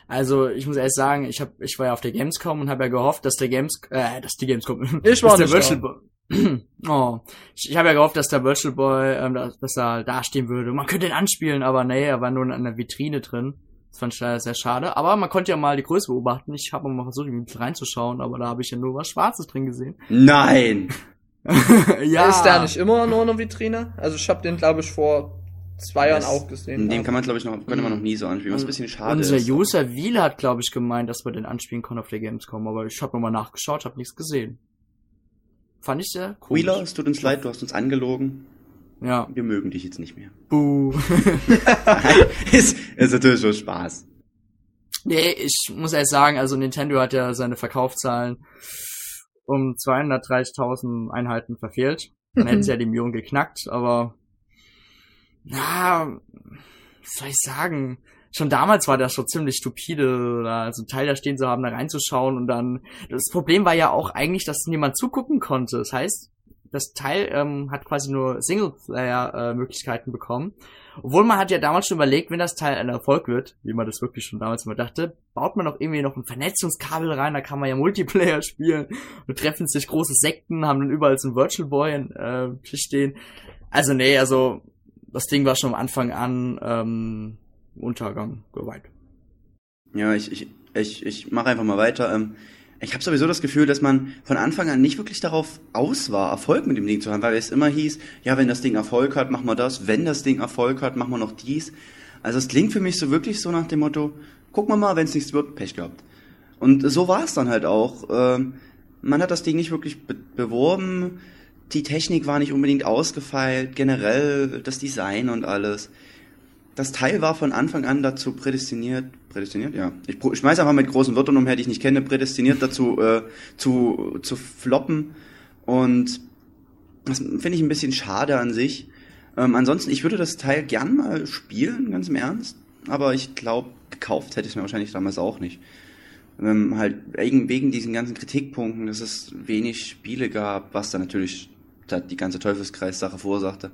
Also, ich muss ehrlich sagen, ich hab, ich war ja auf der Gamescom und habe ja gehofft, dass der Games, äh, dass die Gamescom, Ich war dass der Virtual Boy, oh, ich, ich habe ja gehofft, dass der Virtual Boy, ähm, dass, dass er dastehen würde. Man könnte ihn anspielen, aber nee, er war nur in einer Vitrine drin. Das fand ich leider sehr schade. Aber man konnte ja mal die Größe beobachten. Ich habe mal versucht, ein bisschen reinzuschauen, aber da habe ich ja nur was Schwarzes drin gesehen. Nein. ja. Ist der nicht immer nur in der Vitrine? Also ich habe den, glaube ich, vor zwei Jahren auch gesehen In dem haben. kann man, glaube ich, noch, konnte man noch nie so anspielen, was ein bisschen schade Unser ist. User Wiele hat, glaube ich, gemeint, dass man den anspielen kann auf der Gamescom, aber ich habe nochmal nachgeschaut, habe nichts gesehen. Fand ich sehr cool. Wheeler, es tut uns leid, du hast uns angelogen. Ja. Wir mögen dich jetzt nicht mehr. Buh. ist, ist natürlich schon Spaß. nee, ich muss ehrlich sagen, also Nintendo hat ja seine Verkaufszahlen um 230.000 Einheiten verfehlt. Dann hätten sie ja die Million geknackt, aber na, was soll ich sagen? Schon damals war das schon ziemlich stupide, da so einen Teil da stehen zu haben, da reinzuschauen und dann. Das Problem war ja auch eigentlich, dass niemand zugucken konnte. Das heißt, das Teil ähm, hat quasi nur Singleplayer-Möglichkeiten bekommen. Obwohl man hat ja damals schon überlegt, wenn das Teil ein Erfolg wird, wie man das wirklich schon damals immer dachte, baut man doch irgendwie noch ein Vernetzungskabel rein, da kann man ja Multiplayer spielen und treffen sich große Sekten, haben dann überall so einen Virtual Boy äh, stehen. Also nee, also das Ding war schon am Anfang an ähm, Untergang geweiht. Ja, ich, ich, ich, ich mache einfach mal weiter. Ähm, ich habe sowieso das Gefühl, dass man von Anfang an nicht wirklich darauf aus war, Erfolg mit dem Ding zu haben, weil es immer hieß, ja, wenn das Ding Erfolg hat, machen wir das, wenn das Ding Erfolg hat, machen wir noch dies. Also es klingt für mich so wirklich so nach dem Motto, gucken wir mal, wenn es nichts wird, Pech gehabt. Und so war es dann halt auch. Ähm, man hat das Ding nicht wirklich be beworben, die Technik war nicht unbedingt ausgefeilt, generell das Design und alles das Teil war von Anfang an dazu prädestiniert, prädestiniert, ja. Ich schmeiß einfach mit großen Wörtern umher, die ich nicht kenne, prädestiniert dazu äh, zu, zu floppen. Und das finde ich ein bisschen schade an sich. Ähm, ansonsten, ich würde das Teil gern mal spielen, ganz im Ernst. Aber ich glaube, gekauft hätte ich es mir wahrscheinlich damals auch nicht. Ähm, halt wegen, wegen diesen ganzen Kritikpunkten, dass es wenig Spiele gab, was dann natürlich die ganze Teufelskreis-Sache verursachte.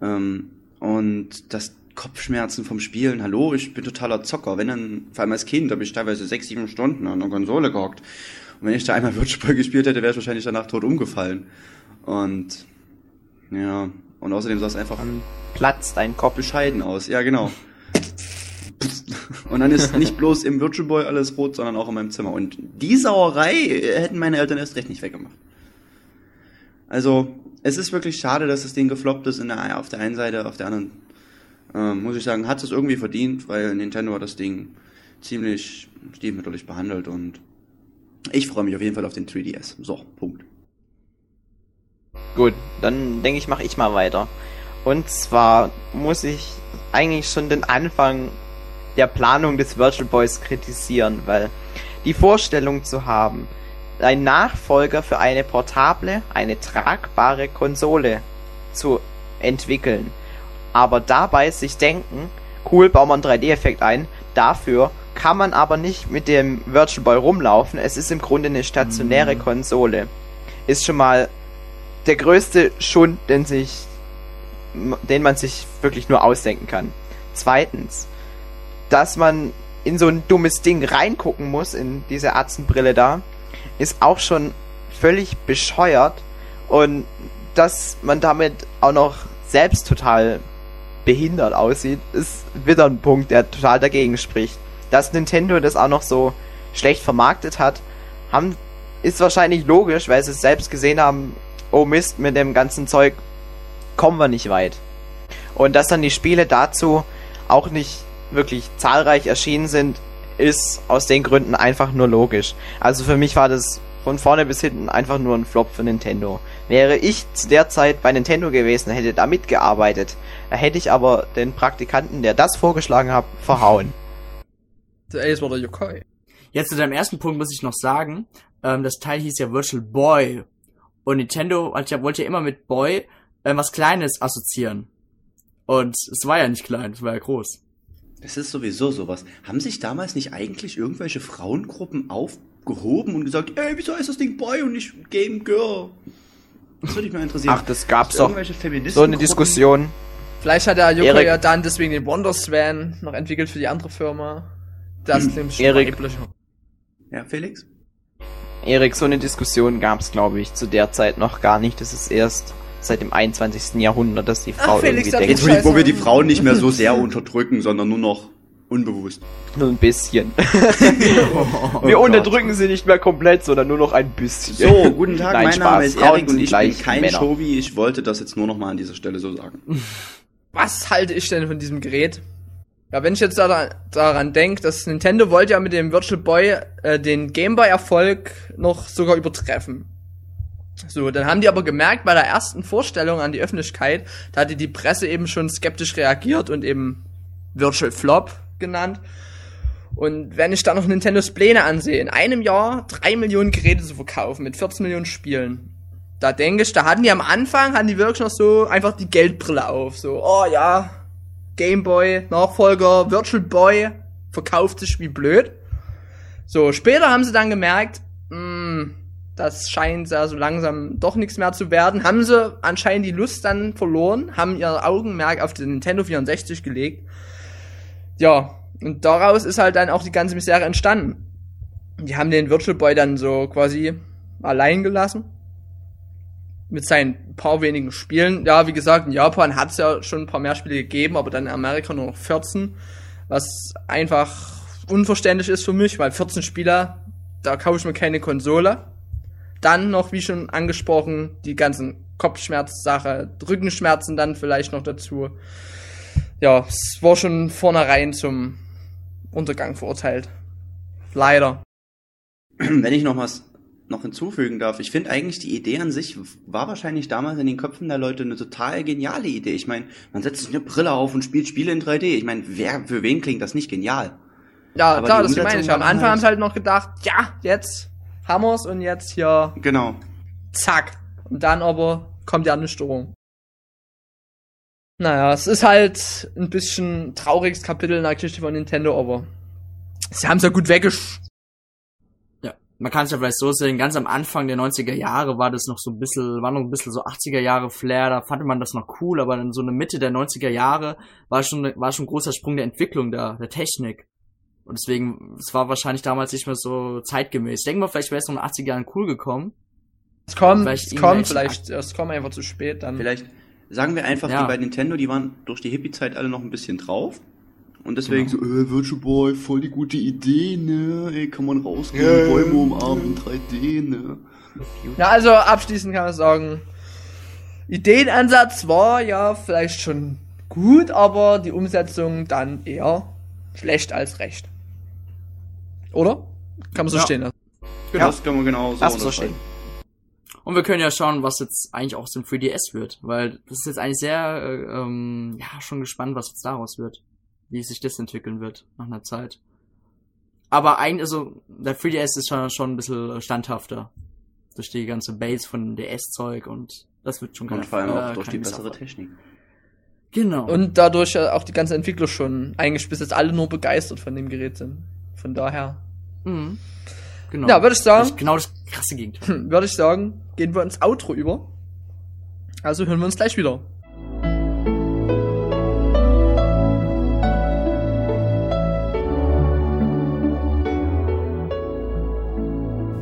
Ähm, und das Kopfschmerzen vom Spielen, hallo, ich bin totaler Zocker. Wenn dann, vor allem als Kind, habe ich teilweise sechs, sieben Stunden an der Konsole gehockt. Und wenn ich da einmal Virtual gespielt hätte, wäre ich wahrscheinlich danach tot umgefallen. Und ja, und außerdem sah es einfach Dann platzt ein Kopf. bescheiden aus. Ja, genau. Und dann ist nicht bloß im Virtual Boy alles rot, sondern auch in meinem Zimmer. Und die Sauerei hätten meine Eltern erst recht nicht weggemacht. Also, es ist wirklich schade, dass das Ding gefloppt ist in der, auf der einen Seite, auf der anderen, ähm, muss ich sagen, hat es irgendwie verdient, weil Nintendo hat das Ding ziemlich stiefmütterlich behandelt und ich freue mich auf jeden Fall auf den 3DS. So, Punkt. Gut, dann denke ich, mache ich mal weiter. Und zwar muss ich eigentlich schon den Anfang der Planung des Virtual Boys kritisieren, weil die Vorstellung zu haben, ein Nachfolger für eine portable, eine tragbare Konsole zu entwickeln, aber dabei sich denken, cool, bauen wir einen 3D-Effekt ein, dafür kann man aber nicht mit dem Virtual Boy rumlaufen, es ist im Grunde eine stationäre Konsole. Ist schon mal der größte Schund, den sich, den man sich wirklich nur ausdenken kann. Zweitens, dass man in so ein dummes Ding reingucken muss, in diese Atzenbrille da, ist auch schon völlig bescheuert und dass man damit auch noch selbst total behindert aussieht, ist wieder ein Punkt, der total dagegen spricht. Dass Nintendo das auch noch so schlecht vermarktet hat, haben, ist wahrscheinlich logisch, weil sie es selbst gesehen haben, oh Mist, mit dem ganzen Zeug kommen wir nicht weit. Und dass dann die Spiele dazu auch nicht wirklich zahlreich erschienen sind, ist aus den Gründen einfach nur logisch. Also für mich war das von vorne bis hinten einfach nur ein Flop für Nintendo. Wäre ich zu der Zeit bei Nintendo gewesen, hätte da mitgearbeitet, da hätte ich aber den Praktikanten, der das vorgeschlagen hat, verhauen. Der Ace war der Yokoi. Jetzt zu deinem ersten Punkt muss ich noch sagen, ähm, das Teil hieß ja Virtual Boy. Und Nintendo hat ja, wollte ja immer mit Boy ähm, was Kleines assoziieren. Und es war ja nicht klein, es war ja groß. Das ist sowieso sowas. Haben sich damals nicht eigentlich irgendwelche Frauengruppen aufgehoben und gesagt, ey, wieso heißt das Ding Boy und nicht Game Girl? Das würde mich mal interessieren. Ach, das gab's doch. So eine Diskussion. Vielleicht hat der Erik- ja dann deswegen den Wonder Swan noch entwickelt für die andere Firma. Das ist nämlich Erik-. Ja, Felix? Erik, so eine Diskussion gab's, glaube ich, zu der Zeit noch gar nicht. Das ist erst seit dem 21. Jahrhundert, dass die Frau Ach, Felix, irgendwie denkt. Jetzt, wo, wir die Frauen nicht mehr so sehr unterdrücken, sondern nur noch unbewusst. Nur ein bisschen. Oh Wir Gott. unterdrücken sie nicht mehr komplett, sondern nur noch ein bisschen. So, guten Tag, Nein, mein Spaß. Name ist Frauen Erik und ich bin kein Männer. Shovi. Ich wollte das jetzt nur noch mal an dieser Stelle so sagen. was halte ich denn von diesem Gerät? Ja, wenn ich jetzt daran, daran denke, dass Nintendo wollte ja mit dem Virtual Boy äh, den Game Boy Erfolg noch sogar übertreffen. So, dann haben die aber gemerkt, bei der ersten Vorstellung an die Öffentlichkeit, da hatte die Presse eben schon skeptisch reagiert und eben Virtual Flop genannt. Und wenn ich da noch Nintendos Pläne ansehe, in einem Jahr drei Millionen Geräte zu verkaufen mit 14 Millionen Spielen, da denke ich, da hatten die am Anfang, hatten die wirklich noch so einfach die Geldbrille auf. So, oh ja, Game Boy, Nachfolger, Virtual Boy, verkauft sich wie blöd. So, später haben sie dann gemerkt, das scheint ja so langsam doch nichts mehr zu werden. Haben sie anscheinend die Lust dann verloren, haben ihr Augenmerk auf den Nintendo 64 gelegt. Ja, und daraus ist halt dann auch die ganze Misere entstanden. Die haben den Virtual Boy dann so quasi allein gelassen. Mit seinen paar wenigen Spielen. Ja, wie gesagt, in Japan hat es ja schon ein paar mehr Spiele gegeben, aber dann in Amerika nur noch 14. Was einfach unverständlich ist für mich, weil 14 Spieler, da kaufe ich mir keine Konsole. Dann noch, wie schon angesprochen, die ganzen Kopfschmerzsache, Rückenschmerzen dann vielleicht noch dazu. Ja, es war schon vornherein zum Untergang verurteilt. Leider. Wenn ich noch was noch hinzufügen darf, ich finde eigentlich die Idee an sich war wahrscheinlich damals in den Köpfen der Leute eine total geniale Idee. Ich meine, man setzt sich eine Brille auf und spielt Spiele in 3D. Ich meine, wer für wen klingt das nicht genial? Ja, Aber klar, das meine ich. Am Anfang halt- haben sie halt noch gedacht, ja, jetzt wir's und jetzt hier, Genau. zack. Und dann aber kommt ja eine Störung. Naja, es ist halt ein bisschen trauriges Kapitel in der Geschichte von Nintendo, aber sie haben es ja gut weggesch... Ja, man kann es ja vielleicht so sehen, ganz am Anfang der 90er Jahre war das noch so ein bisschen, war noch ein bisschen so 80er Jahre Flair, da fand man das noch cool, aber dann so eine Mitte der 90er Jahre war schon, war schon ein großer Sprung der Entwicklung da, der Technik. Und deswegen, es war wahrscheinlich damals nicht mehr so zeitgemäß. Ich denke mal, vielleicht wäre es noch in den 80er Jahren cool gekommen. Es kommt, Vielleicht es kommt, vielleicht, es kommt einfach zu spät dann. Vielleicht sagen wir einfach, Ja. die bei Nintendo, die waren durch die Hippie-Zeit alle noch ein bisschen drauf. Und deswegen Genau. so, äh, Virtual Boy, voll die gute Idee, ne? Ey, kann man rausgehen, Ja. Bäume umarmen in 3D, ne? Ja, also abschließend kann man sagen, Ideenansatz war ja vielleicht schon gut, aber die Umsetzung dann eher schlecht als recht. Oder? Kann man so Ja. stehen lassen. Genau. Das können wir genau so so unterschreiben. Und wir können ja schauen, was jetzt eigentlich auch so ein 3DS wird, weil das ist jetzt eigentlich sehr, äh, ähm, ja, schon gespannt, was jetzt daraus wird, wie sich das entwickeln wird nach einer Zeit. Aber ein, also der 3DS ist schon, schon ein bisschen standhafter durch die ganze Base von DS-Zeug und das wird schon Und vor allem auch äh, durch die bessere Misserfolg. Technik. Genau. Und dadurch auch die ganze Entwickler schon eigentlich bis jetzt alle nur begeistert von dem Gerät sind. Von daher, mhm. genau. Ja, würde ich sagen. Das ist genau das krasse Gegenteil. würde ich sagen, gehen wir ins Outro über. Also hören wir uns gleich wieder.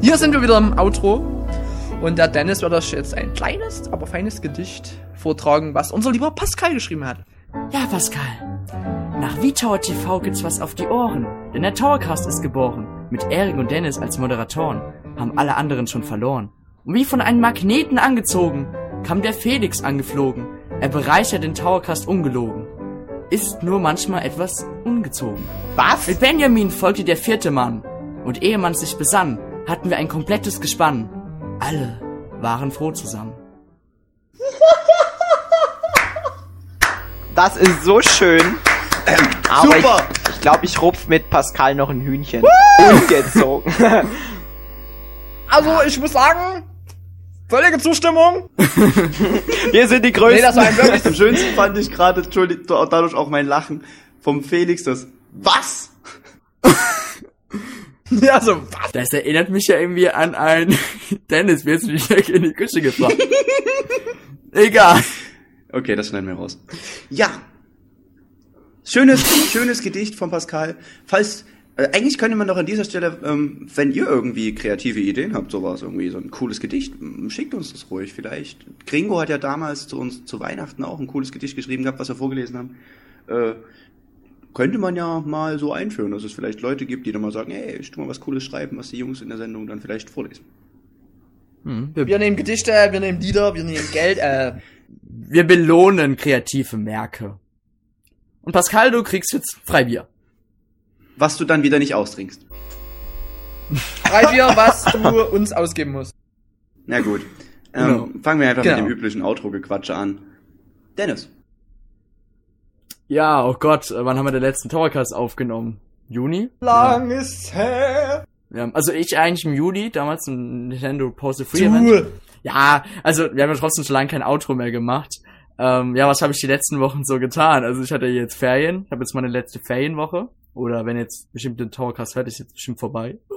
Hier sind wir wieder im Outro. Und der Dennis wird euch jetzt ein kleines, aber feines Gedicht vortragen, was unser lieber Pascal geschrieben hat. Ja, Pascal. Nach V-Tower TV gibt's was auf die Ohren. Denn der Towercast ist geboren. Mit Erik und Dennis als Moderatoren. Haben alle anderen schon verloren. Und wie von einem Magneten angezogen, kam der Felix angeflogen. Er bereichert den Towercast ungelogen. Ist nur manchmal etwas ungezogen. Was? Mit Benjamin folgte der vierte Mann. Und ehe man sich besann, hatten wir ein komplettes Gespann. Alle waren froh zusammen. Das ist so schön. Aber Super! Glaube, ich rupf mit Pascal noch ein Hühnchen. Ungezogen. Also, ich muss sagen, völlige Zustimmung. Wir sind die Größten. Nee, das war ein wirklich Am schönsten fand ich gerade, entschuldigt, dadurch auch mein Lachen vom Felix, das Was? Ja, so, was? Das erinnert mich ja irgendwie an ein Dennis, wirst du dich direkt in die Küche gefahren. Egal. Okay, das schneiden wir raus. Ja. Schönes, schönes Gedicht von Pascal. Falls, äh, eigentlich könnte man doch an dieser Stelle, ähm, wenn ihr irgendwie kreative Ideen habt, sowas, irgendwie so ein cooles Gedicht, schickt uns das ruhig vielleicht. Gringo hat ja damals zu uns zu Weihnachten auch ein cooles Gedicht geschrieben gehabt, was wir vorgelesen haben. Äh, könnte man ja mal so einführen, dass es vielleicht Leute gibt, die dann mal sagen, hey, ich tu mal was Cooles schreiben, was die Jungs in der Sendung dann vielleicht vorlesen. Hm, wir, Wir nehmen Gedichte, wir nehmen Lieder, wir nehmen Geld, äh, wir belohnen kreative Werke. Und Pascal, du kriegst jetzt Freibier. Was du dann wieder nicht austrinkst. Freibier, was du uns ausgeben musst. Na gut. Ähm, Genau. Fangen wir einfach Genau. mit dem üblichen Outro-Gequatsche an. Dennis. Ja, oh Gott, äh, wann haben wir den letzten Towercast aufgenommen? Juni? Lang ist her. Ja, also ich eigentlich im Juli, damals ein Nintendo Postal Free Event. Ja, also wir haben ja trotzdem schon lange kein Outro mehr gemacht. Ähm, ja, was habe ich die letzten Wochen so getan? Also ich hatte jetzt Ferien, ich habe jetzt meine letzte Ferienwoche. Oder wenn jetzt bestimmt den Towercast hört, ist jetzt bestimmt vorbei.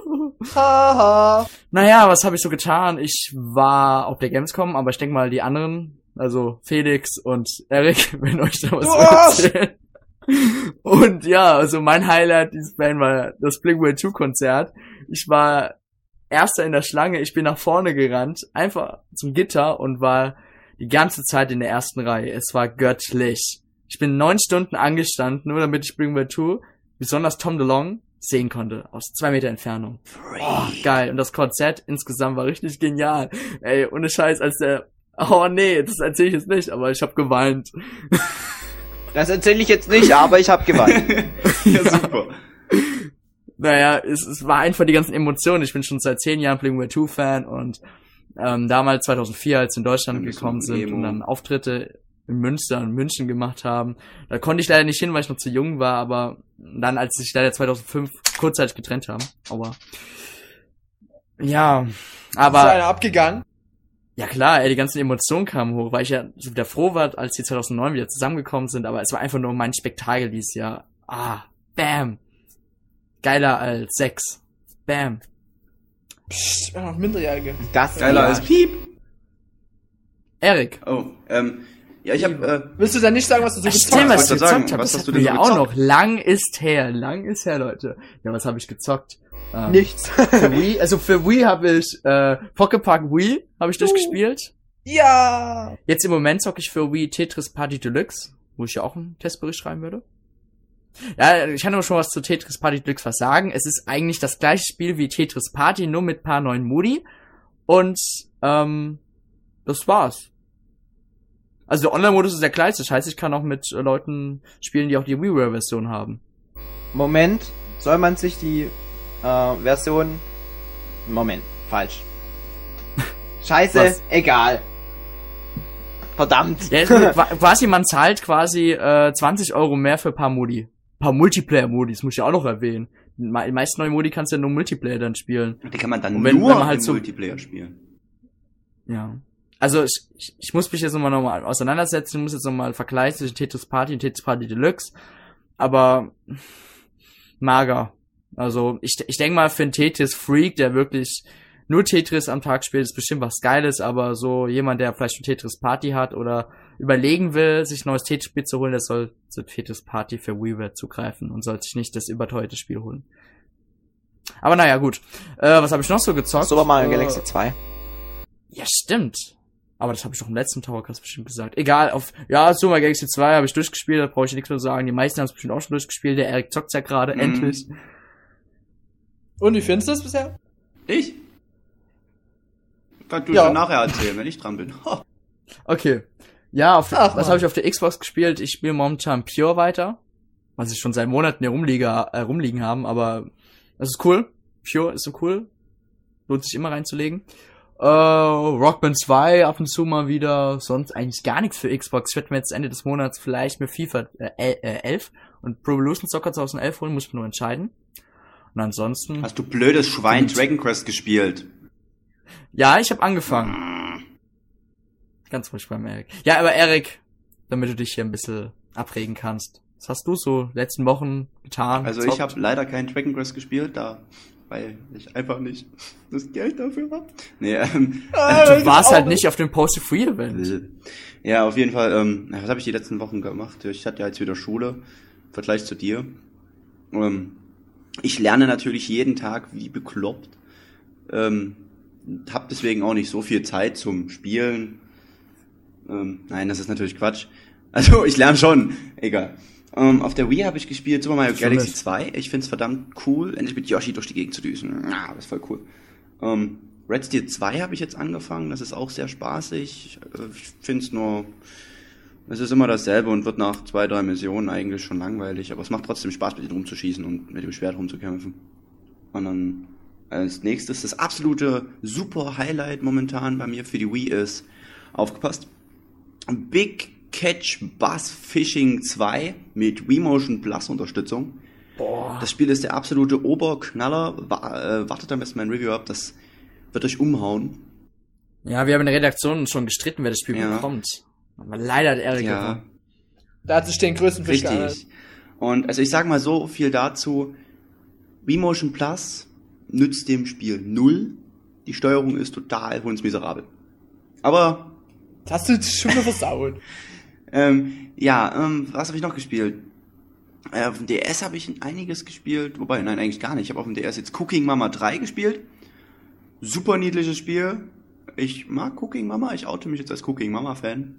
Naja, was habe ich so getan? Ich war auf der Gamescom, aber ich denke mal die anderen, also Felix und Erik, wenn euch da was erzählen. Und ja, also mein Highlight dieses Band war das Blink 2 Konzert. Ich war erster in der Schlange, ich bin nach vorne gerannt, einfach zum Gitter und war die ganze Zeit in der ersten Reihe. Es war göttlich. Ich bin neun Stunden angestanden, nur damit ich Blink 2, besonders Tom DeLong, sehen konnte, aus zwei Meter Entfernung. Oh, geil. Und das Konzert insgesamt war richtig genial. Ey, ohne Scheiß, als der, oh nee, das erzähle ich jetzt nicht, aber ich habe geweint. Das erzähle ich jetzt nicht, aber ich habe geweint. ja, super. Naja, es, es war einfach die ganzen Emotionen. Ich bin schon seit zehn Jahren Blink 2 Fan und ähm, damals 2004, als wir in Deutschland gekommen sind Emo. und dann Auftritte in Münster und München gemacht haben. Da konnte ich leider nicht hin, weil ich noch zu jung war, aber dann, als sich leider 2005 kurzzeitig getrennt haben. Aber ja, Ist aber einer abgegangen? ja klar, ey, die ganzen Emotionen kamen hoch, weil ich ja so wieder froh war, als die 2009 wieder zusammengekommen sind, aber es war einfach nur mein Spektakel dieses Jahr. Ah, bam. Geiler als Sex. Bam. Psst, war noch Minderjährige. Das Geiler ja. als Piep. Erik. Oh, ähm, ja, ich habe äh, Willst du dann nicht sagen, was du so gezockt Stimmt, was hast? ich wollte sagen, gezockt habe, was das hast du wir denn ja so auch gezockt? noch. Lang ist her, lang ist her, Leute. Ja, was habe ich gezockt? Ähm, Nichts. Für Wii, also für Wii habe ich äh, Pocket Park Wii habe ich durchgespielt. Ja. Jetzt im Moment zocke ich für Wii Tetris Party Deluxe, wo ich ja auch einen Testbericht schreiben würde. Ja, ich kann aber schon was zu Tetris Party Deluxe was sagen. Es ist eigentlich das gleiche Spiel wie Tetris Party, nur mit paar neuen Modi. Und ähm, das war's. Also der Online-Modus ist der gleiche. Das heißt, ich kann auch mit äh, Leuten spielen, die auch die WiiWare-Version haben. Moment, soll man sich die äh, Version... Moment, falsch. Scheiße, Was? egal. Verdammt. Ja, quasi, man zahlt quasi äh, 20 Euro mehr für paar Modi. Paar Multiplayer-Modi, das muss ich ja auch noch erwähnen. Die me- meisten neuen Modi kannst du ja nur Multiplayer dann spielen. die kann man dann wenn- nur wenn man halt so- Multiplayer spielen. Ja. Also ich, ich, ich muss mich jetzt nochmal nochmal auseinandersetzen, ich muss jetzt nochmal vergleichen zwischen Tetris Party und Tetris Party Deluxe. Aber mager. Also ich, ich denke mal für einen Tetris Freak, der wirklich nur Tetris am Tag spielt, ist bestimmt was Geiles, aber so jemand, der vielleicht schon Tetris Party hat oder überlegen will, sich ein neues Tetris-Spiel zu holen, der soll zu Tetris Party für WiiWare zugreifen und sollte sich nicht das überteuerte Spiel holen. Aber naja, gut. Äh, was habe ich noch so gezockt? Super Mario äh, Galaxy 2. ja, stimmt. Aber das habe ich doch im letzten Towercast bestimmt gesagt. Egal, auf ja, Super Galaxy 2 habe ich durchgespielt, da brauche ich nichts mehr sagen. Die meisten haben es bestimmt auch schon durchgespielt. Der Erik zockt's ja gerade, Mhm. endlich. Und wie findest du das bisher? Ich? Kannst du Ja. nachher erzählen, wenn ich dran bin. Okay. Ja, auf, Ach, was habe ich auf der Xbox gespielt? Ich spiele momentan Pure weiter. Was ich schon seit Monaten hier rumliege, äh, rumliegen haben, aber das ist cool. Pure ist so cool. Lohnt sich immer reinzulegen. Äh, Rockman 2 ab und zu mal wieder. Sonst eigentlich gar nichts für Xbox. Ich werde mir jetzt Ende des Monats vielleicht mit FIFA äh, äh, 11 und Pro Evolution Soccer 2011 holen, muss ich mir nur entscheiden. Und ansonsten... Hast du blödes Schwein Dragon Quest gespielt? Ja, ich habe angefangen. Ganz ruhig beim Erik. Ja, aber Erik, damit du dich hier ein bisschen abregen kannst. Was hast du so letzten Wochen getan? Also gezockt? ich habe leider keinen Dragon Quest gespielt, da weil ich einfach nicht das Geld dafür habe. Nee, ähm, Du warst halt nicht auf dem Post Free Event. ja, auf jeden Fall, ähm, was habe ich die letzten Wochen gemacht? Ich hatte ja jetzt wieder Schule, im Vergleich zu dir. Ähm, ich lerne natürlich jeden Tag wie bekloppt. Ähm, hab deswegen auch nicht so viel Zeit zum Spielen. Ähm, nein, das ist natürlich Quatsch. Also ich lerne schon, egal. Ähm, auf der Wii habe ich gespielt Super Mario Galaxy nicht. 2. Ich find's verdammt cool, endlich mit Yoshi durch die Gegend zu düsen. Ja, das ist voll cool. Ähm, Red Steel 2 habe ich jetzt angefangen, das ist auch sehr spaßig. Ich find's nur Es ist immer dasselbe und wird nach zwei, drei Missionen eigentlich schon langweilig, aber es macht trotzdem Spaß, mit ihm rumzuschießen und mit dem Schwert rumzukämpfen. Und dann als nächstes das absolute super Highlight momentan bei mir für die Wii ist, aufgepasst, Big Catch Bass Fishing 2 mit Wii Motion Plus Unterstützung. Boah. Das Spiel ist der absolute Oberknaller. Äh, wartet am besten mein Review ab, das wird euch umhauen. Ja, wir haben in der Redaktion schon gestritten, wer das Spiel ja. bekommt. Aber leider hat Erik ja. gewonnen. Da hat sich den größten Fisch Richtig. Und also ich sag mal so viel dazu. Wii Motion Plus nützt dem Spiel null. Die Steuerung ist total hundsmiserabel. Aber. Das hast du schon wieder versaut. ähm, ja, ähm, was habe ich noch gespielt? Äh, auf dem DS habe ich einiges gespielt, wobei, nein, eigentlich gar nicht. Ich habe auf dem DS jetzt Cooking Mama 3 gespielt. Super niedliches Spiel. Ich mag Cooking Mama, ich oute mich jetzt als Cooking Mama Fan.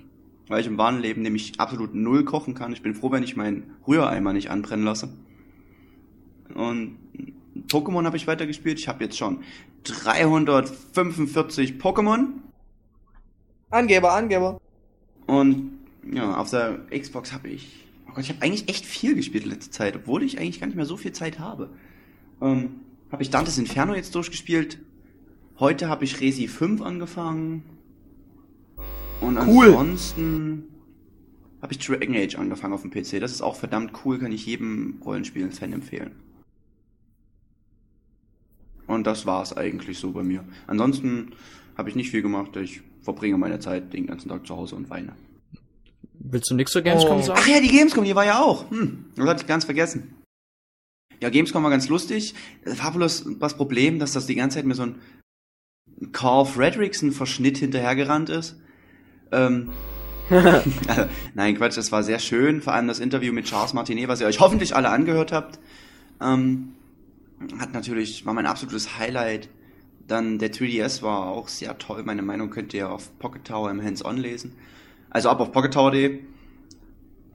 Weil ich im wahren Leben nämlich absolut null kochen kann. Ich bin froh, wenn ich meinen Rühreimer nicht anbrennen lasse. Und Pokémon habe ich weitergespielt. Ich habe jetzt schon 345 Pokémon. Angeber, Angeber. Und ja, auf der Xbox habe ich Gott, ich habe eigentlich echt viel gespielt in letzter Zeit, obwohl ich eigentlich gar nicht mehr so viel Zeit habe. Ähm, habe ich Dantes Inferno jetzt durchgespielt. Heute habe ich Resi 5 angefangen. Und cool. ansonsten habe ich Dragon Age angefangen auf dem PC. Das ist auch verdammt cool, kann ich jedem Rollenspielen-Fan empfehlen. Und das war's eigentlich so bei mir. Ansonsten habe ich nicht viel gemacht. Ich verbringe meine Zeit den ganzen Tag zu Hause und weine. Willst du nichts zur Gamescom oh. sagen? Ach ja, die Gamescom, die war ja auch. Hm, das hatte ich ganz vergessen. Ja, Gamescom war ganz lustig. Es war bloß das Problem, dass das die ganze Zeit mir so ein Carl Fredrickson-Verschnitt hinterhergerannt ist. Ähm, also, nein, Quatsch, das war sehr schön. Vor allem das Interview mit Charles Martinet, was ihr euch hoffentlich alle angehört habt. Ähm, hat natürlich, war mein absolutes Highlight. Dann der 3DS war auch sehr toll. Meine Meinung könnt ihr auf Pocket Tower im Hands-On lesen. Also ab auf PocketTower.de.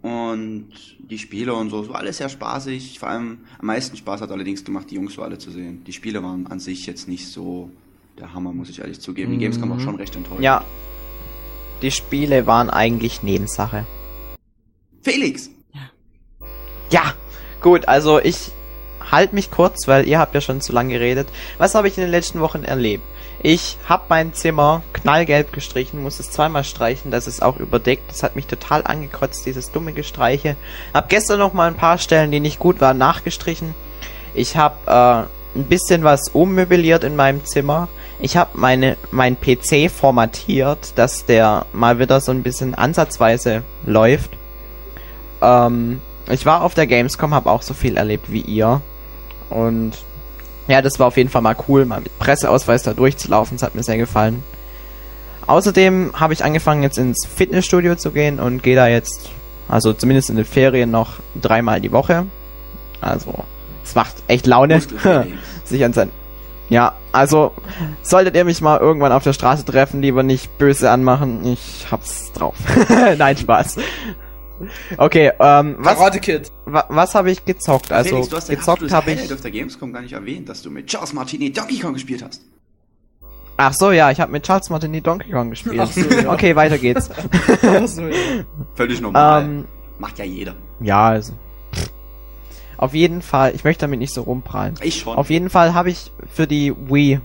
Und die Spiele und so, es war alles sehr spaßig. Vor allem am meisten Spaß hat allerdings gemacht, die Jungs so alle zu sehen. Die Spiele waren an sich jetzt nicht so der Hammer, muss ich ehrlich zugeben. Die Games kamen auch schon recht enttäuscht. Ja. Die Spiele waren eigentlich Nebensache. Felix! Ja. Ja, gut, also ich halte mich kurz, weil ihr habt ja schon zu lange geredet. Was habe ich in den letzten Wochen erlebt? Ich habe mein Zimmer knallgelb gestrichen, muss es zweimal streichen, das ist auch überdeckt. Das hat mich total angekotzt, dieses dumme Gestreiche. Hab gestern noch mal ein paar Stellen, die nicht gut waren, nachgestrichen. Ich habe äh, ein bisschen was ummöbliert in meinem Zimmer. Ich habe meine mein PC formatiert, dass der mal wieder so ein bisschen ansatzweise läuft. Ähm, ich war auf der Gamescom, habe auch so viel erlebt wie ihr und ja, das war auf jeden Fall mal cool, mal mit Presseausweis da durchzulaufen. Das hat mir sehr gefallen. Außerdem habe ich angefangen jetzt ins Fitnessstudio zu gehen und gehe da jetzt, also zumindest in den Ferien noch dreimal die Woche. Also, es macht echt Laune, sich an sein. Ja, also solltet ihr mich mal irgendwann auf der Straße treffen, lieber nicht böse anmachen. Ich hab's drauf. Nein, Spaß. Okay, ähm, was, Karate Kid. Wa was habe ich gezockt? Also, Felix, du hast gezockt habe ich. auf der Gamescom gar nicht erwähnt, dass du mit Charles Martini Donkey Kong gespielt hast. Ach so, ja, ich habe mit Charles Martini Donkey Kong gespielt. Ach so, ja. Okay, weiter geht's. Ach so, ja. Völlig normal. Ähm, Macht ja jeder. Ja, also. Auf jeden Fall, ich möchte damit nicht so rumprallen. Ich schon. Auf jeden Fall habe ich für die Wii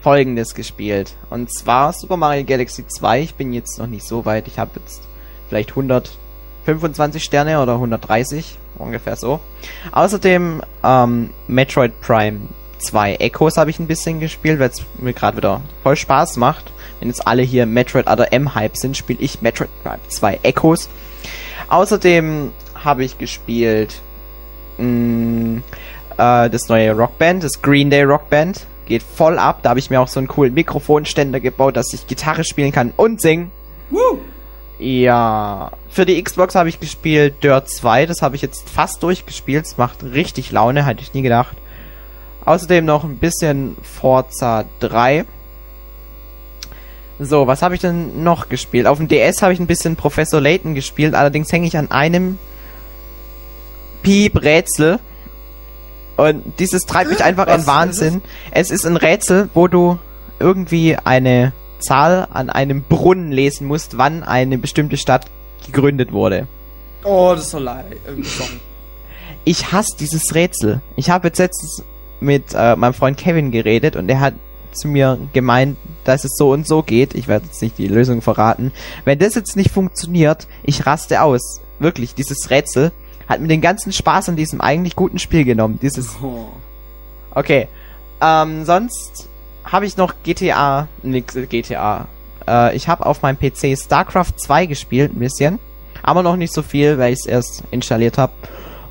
folgendes gespielt. Und zwar Super Mario Galaxy 2. Ich bin jetzt noch nicht so weit. Ich habe jetzt vielleicht 100 25 Sterne oder 130, ungefähr so. Außerdem ähm, Metroid Prime 2 Echos habe ich ein bisschen gespielt, weil es mir gerade wieder voll Spaß macht. Wenn jetzt alle hier Metroid oder M-Hype sind, spiele ich Metroid Prime 2 Echos. Außerdem habe ich gespielt mh, mm, äh, das neue Rockband, das Green Day Rockband. Geht voll ab. Da habe ich mir auch so einen coolen Mikrofonständer gebaut, dass ich Gitarre spielen kann und singen. Woo! Ja, für die Xbox habe ich gespielt Dirt 2, das habe ich jetzt fast durchgespielt, es macht richtig Laune, hätte ich nie gedacht. Außerdem noch ein bisschen Forza 3. So, was habe ich denn noch gespielt? Auf dem DS habe ich ein bisschen Professor Layton gespielt, allerdings hänge ich an einem Piep-Rätsel. Und dieses treibt mich einfach in Wahnsinn. Es ist ein Rätsel, wo du irgendwie eine Zahl an einem Brunnen lesen musst, wann eine bestimmte Stadt gegründet wurde. Oh, das ist so leid. Ich hasse dieses Rätsel. Ich habe jetzt letztens mit äh, meinem Freund Kevin geredet und er hat zu mir gemeint, dass es so und so geht. Ich werde jetzt nicht die Lösung verraten. Wenn das jetzt nicht funktioniert, ich raste aus. Wirklich, dieses Rätsel hat mir den ganzen Spaß an diesem eigentlich guten Spiel genommen. Dieses Oh. Okay. Ähm, sonst habe ich noch GTA, nix äh, GTA. Äh, ich habe auf meinem PC StarCraft 2 gespielt, ein bisschen. Aber noch nicht so viel, weil ich es erst installiert habe.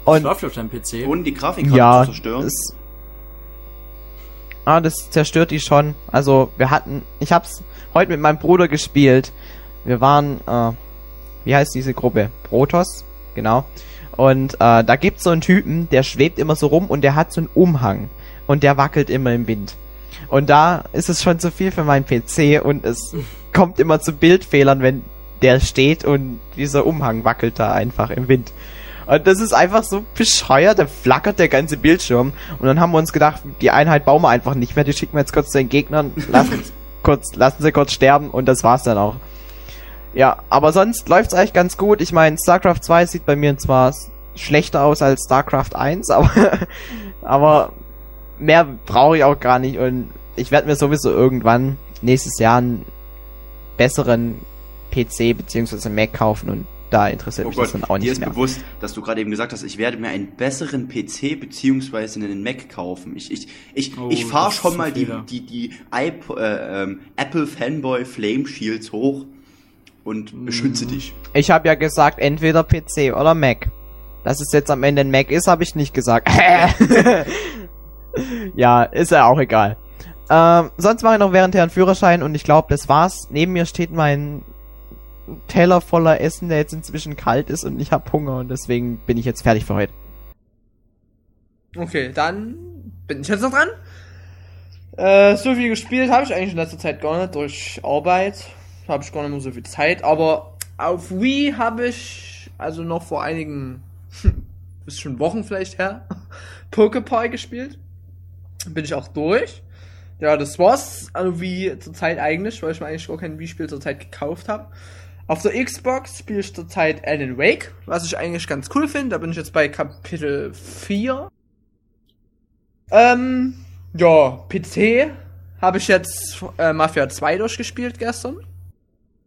Das Und läuft auf deinem PC. Ohne die Grafikkarte ja, zu zerstören. es, ah, das zerstört die schon. Also wir hatten, ich hab's heute mit meinem Bruder gespielt. Wir waren, äh, wie heißt diese Gruppe? Protoss, genau. Und äh, da gibt's so einen Typen, der schwebt immer so rum und der hat so einen Umhang und der wackelt immer im Wind. Und da ist es schon zu viel für meinen PC und es kommt immer zu Bildfehlern, wenn der steht und dieser Umhang wackelt da einfach im Wind. Und das ist einfach so bescheuert, da flackert der ganze Bildschirm. Und dann haben wir uns gedacht, die Einheit bauen wir einfach nicht mehr, die schicken wir jetzt kurz zu den Gegnern, lassen, kurz, lassen sie kurz sterben und das war's dann auch. Ja, aber sonst läuft's eigentlich ganz gut. Ich meine, StarCraft 2 sieht bei mir zwar schlechter aus als StarCraft 1, aber, aber mehr brauche ich auch gar nicht und ich werde mir sowieso irgendwann nächstes Jahr einen besseren PC beziehungsweise Mac kaufen und da interessiert Oh mich Gott, das dann auch dir nicht ist mehr. bewusst, dass du gerade eben gesagt hast, ich werde mir einen besseren PC beziehungsweise einen Mac kaufen. Ich, ich, ich, Oh, ich fahre schon ist mal die, die, die iP äh, ähm, Apple Fanboy Flame Shields hoch und Mhm. beschütze dich. Ich habe ja gesagt, entweder PC oder Mac. Dass es jetzt am Ende ein Mac ist, habe ich nicht gesagt. ja, ist ja auch egal. Ähm, sonst mache ich noch währendher einen Führerschein und ich glaube, das war's. Neben mir steht mein Teller voller Essen, der jetzt inzwischen kalt ist und ich habe Hunger und deswegen bin ich jetzt fertig für heute. Okay, dann bin ich jetzt noch dran. Äh, so viel gespielt habe ich eigentlich in letzter Zeit gar nicht. Durch Arbeit habe ich gar nicht mehr so viel Zeit. Aber auf Wii habe ich, also noch vor einigen, ist schon Wochen vielleicht her, Poképie gespielt. Bin ich auch durch. Ja, das war's. Also wie zurzeit eigentlich, weil ich mir eigentlich gar kein Wii-Spiel zurzeit gekauft habe. Auf der Xbox spiele ich zurzeit Alan Wake, was ich eigentlich ganz cool finde. Da bin ich jetzt bei Kapitel 4. Ähm, ja, PC habe ich jetzt äh, Mafia 2 durchgespielt gestern.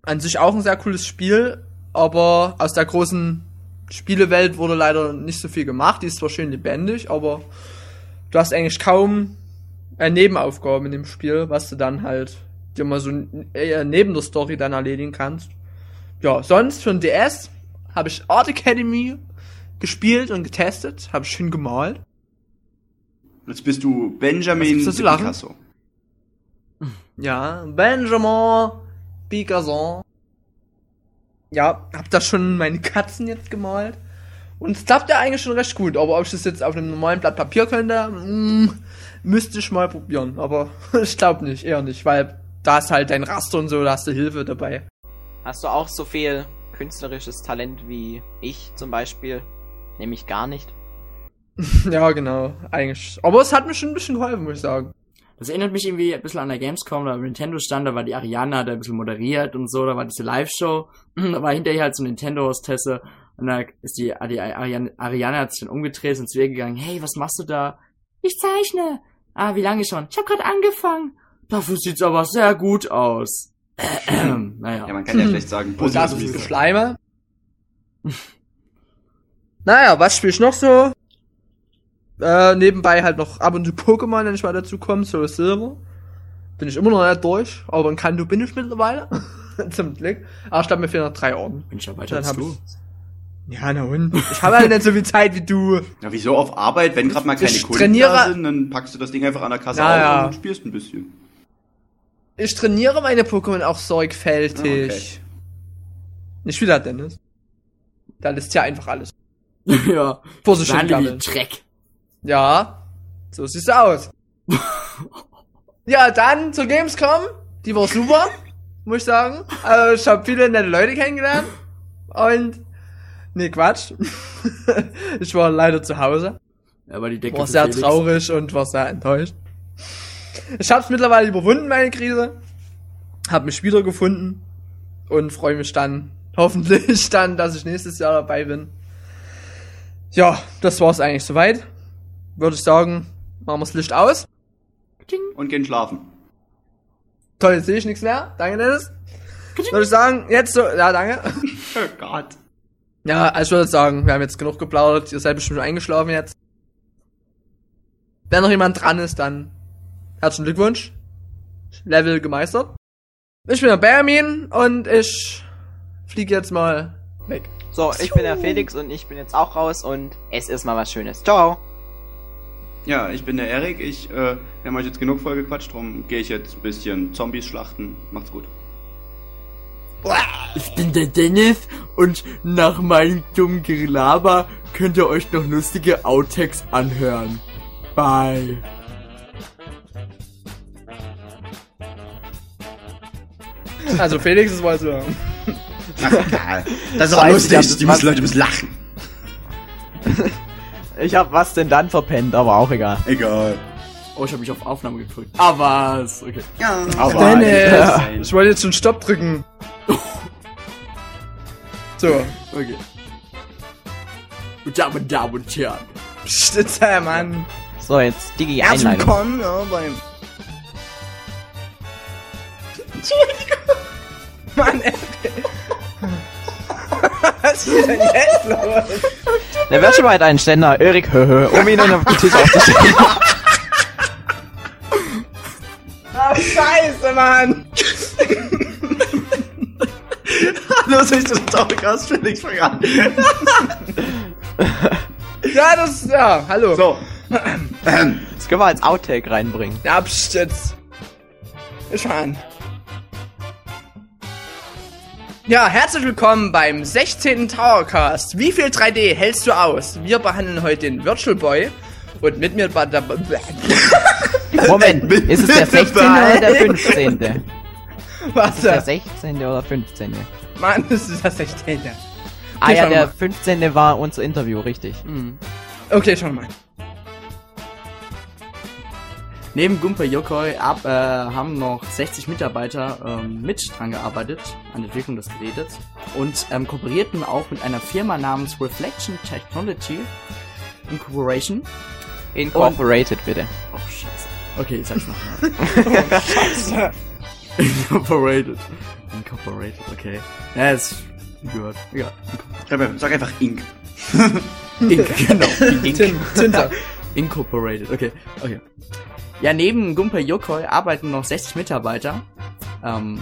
An sich auch ein sehr cooles Spiel, aber aus der großen Spielewelt wurde leider nicht so viel gemacht. Die ist zwar schön lebendig, aber du hast eigentlich kaum äh, Nebenaufgaben in dem Spiel, was du dann halt dir mal so äh, neben der Story dann erledigen kannst. Ja, sonst für den DS habe ich Art Academy gespielt und getestet, habe ich schön gemalt. Jetzt bist du Benjamin? Picasso. Ja, Benjamin Picasso. Ja, hab da schon meine Katzen jetzt gemalt. Und es klappt ja eigentlich schon recht gut. Aber ob ich das jetzt auf einem normalen Blatt Papier könnte, mm, müsste ich mal probieren. Aber ich glaube nicht, eher nicht, weil da ist halt dein Raster und so, da hast du Hilfe dabei. Hast du auch so viel künstlerisches Talent wie ich zum Beispiel? Nämlich gar nicht. ja, genau, eigentlich. Aber es hat mir schon ein bisschen geholfen, muss ich sagen. Das erinnert mich irgendwie ein bisschen an der Gamescom, da Nintendo stand, da war die Ariana, da ein bisschen moderiert und so, da war diese Live-Show, da war hinterher halt so ein Nintendo-Hostesse und da ist die, die Ariana, Ariana hat sich dann umgedreht und zu ihr gegangen, hey, was machst du da? Ich zeichne. Ah, wie lange schon? Ich habe gerade angefangen. Dafür sieht's aber sehr gut aus. naja. Ja, man kann ja schlecht sagen, Und da bisschen sein. Schleime. naja, was spiel ich noch so? Äh, nebenbei halt noch ab und zu Pokémon, wenn ich mal dazu komme, so Silver. Bin ich immer noch nicht durch, aber in Kanto bin ich mittlerweile. Zum Glück. Aber ich glaube, mir fehlen noch drei Orden. Bin ich ja weiter Dann als du. ich. Ja, na und? Ich habe halt nicht so viel Zeit wie du. Ja, wieso auf Arbeit, wenn gerade mal keine Ich Kunden trainiere- da sind, dann packst du das Ding einfach an der Kasse auf ja. und spielst ein bisschen. Ich trainiere meine Pokémon auch sorgfältig. Ah, okay. Nicht wieder, Dennis. Da lässt ja einfach alles. ja. Vor sich hin Dreck. Ja, so sieht's aus. ja, dann zur Gamescom. Die war super, muss ich sagen. Also ich habe viele nette Leute kennengelernt. Und. Nee, Quatsch. ich war leider zu Hause. Aber die Decke War sehr Felix. traurig und war sehr enttäuscht. Ich hab's mittlerweile überwunden, meine Krise. Hab mich wiedergefunden. Und freue mich dann Hoffentlich dann, dass ich nächstes Jahr dabei bin. Ja, das war's eigentlich soweit. Würde ich sagen, machen wir das Licht aus. Und gehen schlafen. Toll, jetzt sehe ich nichts mehr. Danke, Dennis. Würde ich sagen, jetzt so, ja, danke. Oh Gott. Ja, also ich würde sagen, wir haben jetzt genug geplaudert. Ihr seid bestimmt schon eingeschlafen jetzt. Wenn noch jemand dran ist, dann herzlichen Glückwunsch. Level gemeistert. Ich bin der Benjamin und ich fliege jetzt mal weg. So, ich bin der Felix und ich bin jetzt auch raus und es ist mal was Schönes. Ciao. Ja, ich bin der Erik. Ich, äh, wir haben euch jetzt genug vollgequatscht, drum gehe ich jetzt ein bisschen Zombies schlachten. Macht's gut. Ich bin der Dennis und nach meinem dummen Gelaber könnt ihr euch noch lustige Outtakes anhören. Bye. Also Felix ist wohl so. Ach, egal. Das ist Scheiße, lustig. ich hab Die müssen Leute müssen lachen. Ich hab was denn dann verpennt, aber auch egal. Egal. Oh, ich habe mich auf Aufnahme gedrückt. Ah, was? Okay. Ja, Aber- Dennis! Ich wollte jetzt schon Stopp drücken. So. Okay. Und Damen, Damen und Herren. Stitzer, Mann. So, jetzt Digi Herzlich Einleitung. willkommen ja, beim Mann, ey. Was ist denn jetzt los? Der wäre schon mal ein Ständer, Erik, höhö, um ihn auf den Tisch aufzustellen. Ah, scheiße, Mann. Los, ich bin Podcast, Felix, fang an. Ja, das, ja, hallo. So. Das können wir als Outtake reinbringen. Ja, pst, jetzt. Fang an. Ja, herzlich willkommen beim 16. Towercast. Wie viel 3D hältst du aus? Wir behandeln heute den Virtual Boy. Und mit mir war der... Moment, ist es der 16. oder der 15.? Was? Der 16. oder 15. Mann, das ist das 16. Ah ja, der mal. 15. war unser Interview, richtig. Okay, schon mal. Neben Gumper Yokoi ab, äh, haben noch 60 Mitarbeiter ähm, mit dran gearbeitet an der Entwicklung des Gerätes und ähm, kooperierten auch mit einer Firma namens Reflection Technology Incorporation. Incorporated, bitte. Oh, scheiße. Okay, ich sag's nochmal. Incorporated. Incorporated, okay. Ja, ist gehört. Ja. Einfach- Sag einfach Ink. Ink, genau. Tin Tinte. Incorporated, okay. Okay. Ja, neben Gunpei Yokoi arbeiten noch 60 Mitarbeiter ähm,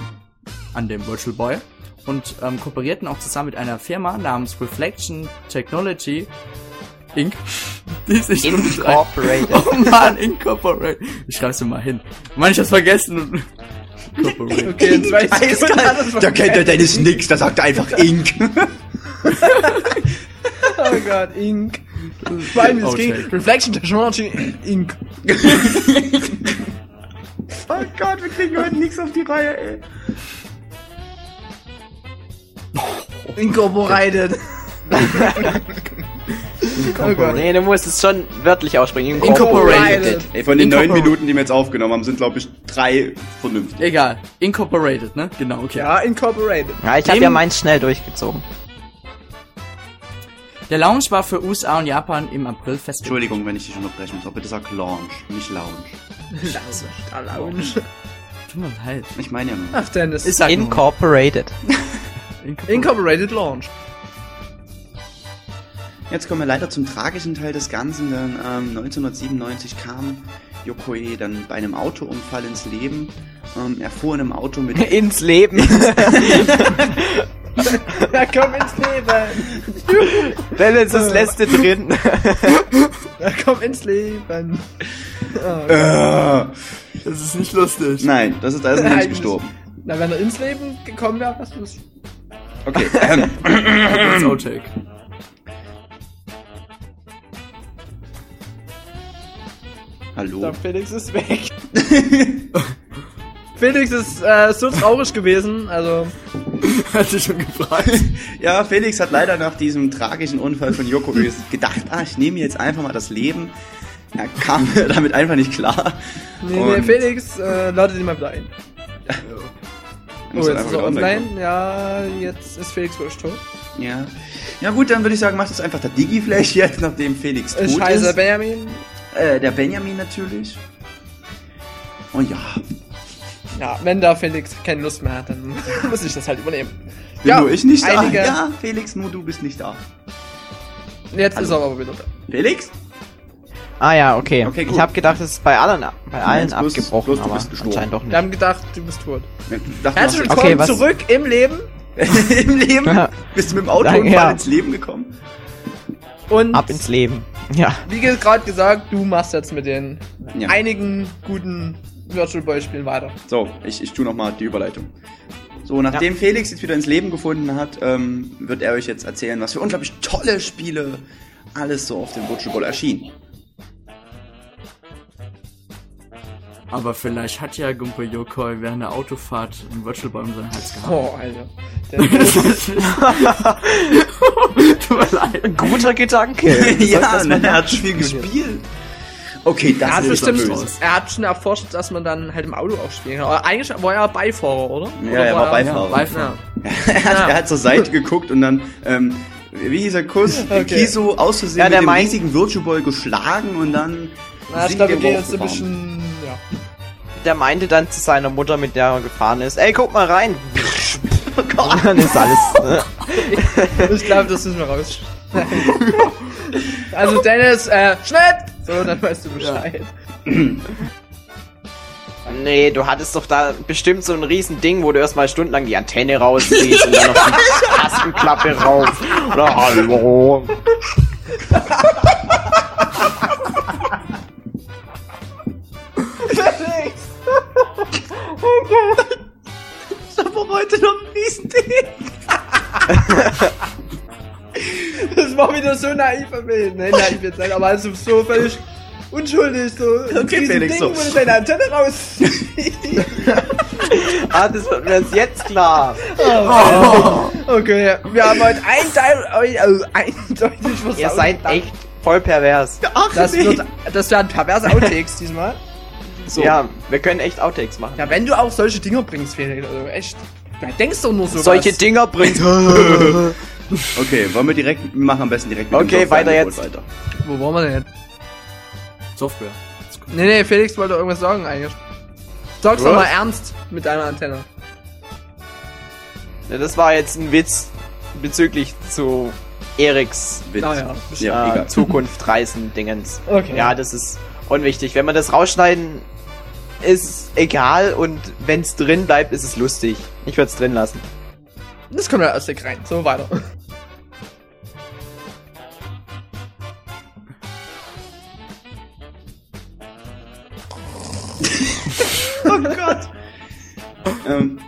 an dem Virtual Boy und ähm, kooperierten auch zusammen mit einer Firma namens Reflection Technology Inc. Die sich Incorporated. Oh man, Incorporated. Ich schreib's mir mal hin. Mann, ich hab's vergessen. Incorporated. Okay, in zwei Sekunden Da kennt der Dennis nix, da sagt er einfach Ink. Oh Gott, Ink. Vor allem das ging. Reflection Technology Ink. Oh Gott, wir kriegen heute nichts auf die Reihe, ey. Incorporated. oh Gott. Nee, du musst es schon wörtlich aussprechen. Incorporated. Ey, von den neun Minuten, die wir jetzt aufgenommen haben, sind, glaube ich, drei vernünftig. Egal. Incorporated, ne? Genau, okay. Ja, Incorporated. Ja, ich habe ja meins schnell durchgezogen. Der Launch war für USA und Japan im April festgelegt. Entschuldigung, wenn ich dich unterbrechen muss, aber bitte sag Launch, nicht Lounge. Scheiße. Da Lounge. Tut mir leid. Ich meine ja nur. Ach, Dennis. Nur. Incorporated. Incorporated. Incorporated Launch. Jetzt kommen wir leider zum tragischen Teil des Ganzen, denn ähm, 1997 kam Yokoi dann bei einem Autounfall ins Leben. Ähm, er fuhr in einem Auto mit... Ins Leben. Ja, komm ins Leben. Dennis ist letzte drin. Ja, komm ins Leben. Oh, Äh, Das ist nicht lustig. nein, das ist, da ist ein Mensch gestorben. Na, wenn er ins Leben gekommen wäre, was lustig. Okay, ähm, Das Outtake. Hallo. Der Felix ist weg. Felix ist äh, so traurig gewesen, also Hatte ich schon gefragt. Ja, Felix hat leider nach diesem tragischen Unfall von Yokoi gedacht, ah, ich nehme jetzt einfach mal das Leben. Er kam damit einfach nicht klar. nee, nee, Und- Felix äh, ladet ihn mal wieder ein. Oh, Muss dann jetzt ist er wieder offline. Ja, jetzt ist Felix wohl tot. Ja. Ja gut, dann würde ich sagen, macht es einfach der Digi vielleicht jetzt, nachdem Felix tot Äh, Scheiße, ist. Benjamin. Äh, der Benjamin natürlich. Und ja, Ja, wenn da Felix keine Lust mehr hat, dann muss ich das halt übernehmen. bin Ja, nur ich nicht da. einige- Ja, Felix, nur du bist nicht da. Jetzt Hallo. ist er aber wieder da. Felix? Ah ja, okay. Okay. Ich habe gedacht, es ist bei allen, bei allen Nein, bloß- abgebrochen, bloß du aber anscheinend doch Wir nicht. haben gedacht, du bist tot. Dachte, Herzlich du willkommen was- zurück im Leben. im Leben? Bist du mit dem Autounfall Ja. ins Leben gekommen? Und Ab ins Leben. Ja. wie gerade gesagt, du machst jetzt mit den Ja. einigen guten Virtual Boy Spielen weiter. So, ich, ich tue nochmal die Überleitung. So, nachdem Felix jetzt wieder ins Leben gefunden hat, ähm, wird er euch jetzt erzählen, was für unglaublich tolle Spiele alles so auf dem Virtual Boy erschienen. Aber vielleicht hat ja Gumpo Yokoi während der Autofahrt einen Virtual Boy um seinen Hals gehabt. Oh, Alter. Tut mir leid. Guter Gedanke. ja, ne, er hat viel gespielt. Okay, das er, hat ist bestimmt, böse. er hat schon erforscht, dass man dann halt im Auto auch spielen kann. Aber eigentlich war er Beifahrer, oder? Ja, oder er war Beifahrer. Beifahrer. Ja. er, hat, er hat zur Seite geguckt und dann, ähm, wie hieß er, Kuss, Okay. Kiso aus Versehen Ja, der mit dem meint- riesigen Virtual Boy geschlagen und dann Na, ich glaube, wir gehen jetzt ein bisschen. Ja. Der meinte dann zu seiner Mutter, mit der er gefahren ist, ey, guck mal rein. Oh Gott. Und dann ist alles. Ne? Ich glaube, das müssen wir raus. also Dennis, äh, schnell! So, dann weißt du Bescheid. Nee, du hattest doch da bestimmt so ein riesen Ding, wo du erstmal stundenlang die Antenne rausziehst und dann noch die Tastenklappe rauf. Oder hallo. Ich hab auch heute noch ein Riesending. Das war wieder so naiv von mir. Nein, naiv jetzt nicht, aber also so völlig unschuldig. So ein Okay, Felix, Ding, so. du deine Antenne raus. Ah, das wird mir jetzt klar. okay, wir haben heute eindeutig, also eindeutig versaut. Ihr seid echt voll pervers. Ach, Das, nee. wird, das werden perverse Outtakes diesmal. so. Ja, wir können echt Outtakes machen. Ja, wenn du auch solche Dinger bringst, Felix, also echt. Du denkst doch nur so Solche Dinger bringt. Okay, wollen wir direkt, wir machen am besten direkt mit Okay, dem weiter jetzt. weiter. Wo wollen wir denn jetzt? Software. Nee, nee, Felix wollte irgendwas sagen eigentlich. Sag's doch mal ernst mit deiner Antenne. Ja, das war jetzt ein Witz bezüglich zu Eriks Witz. Naja, Ja, äh. Zukunft reisen Dingens. Okay. Ja, das ist unwichtig. Wenn wir das rausschneiden, ist egal und wenn's drin bleibt, ist es lustig. Ich würde es drin lassen. Das kommt ja aus der rein. So weiter. Oh Gott. ähm,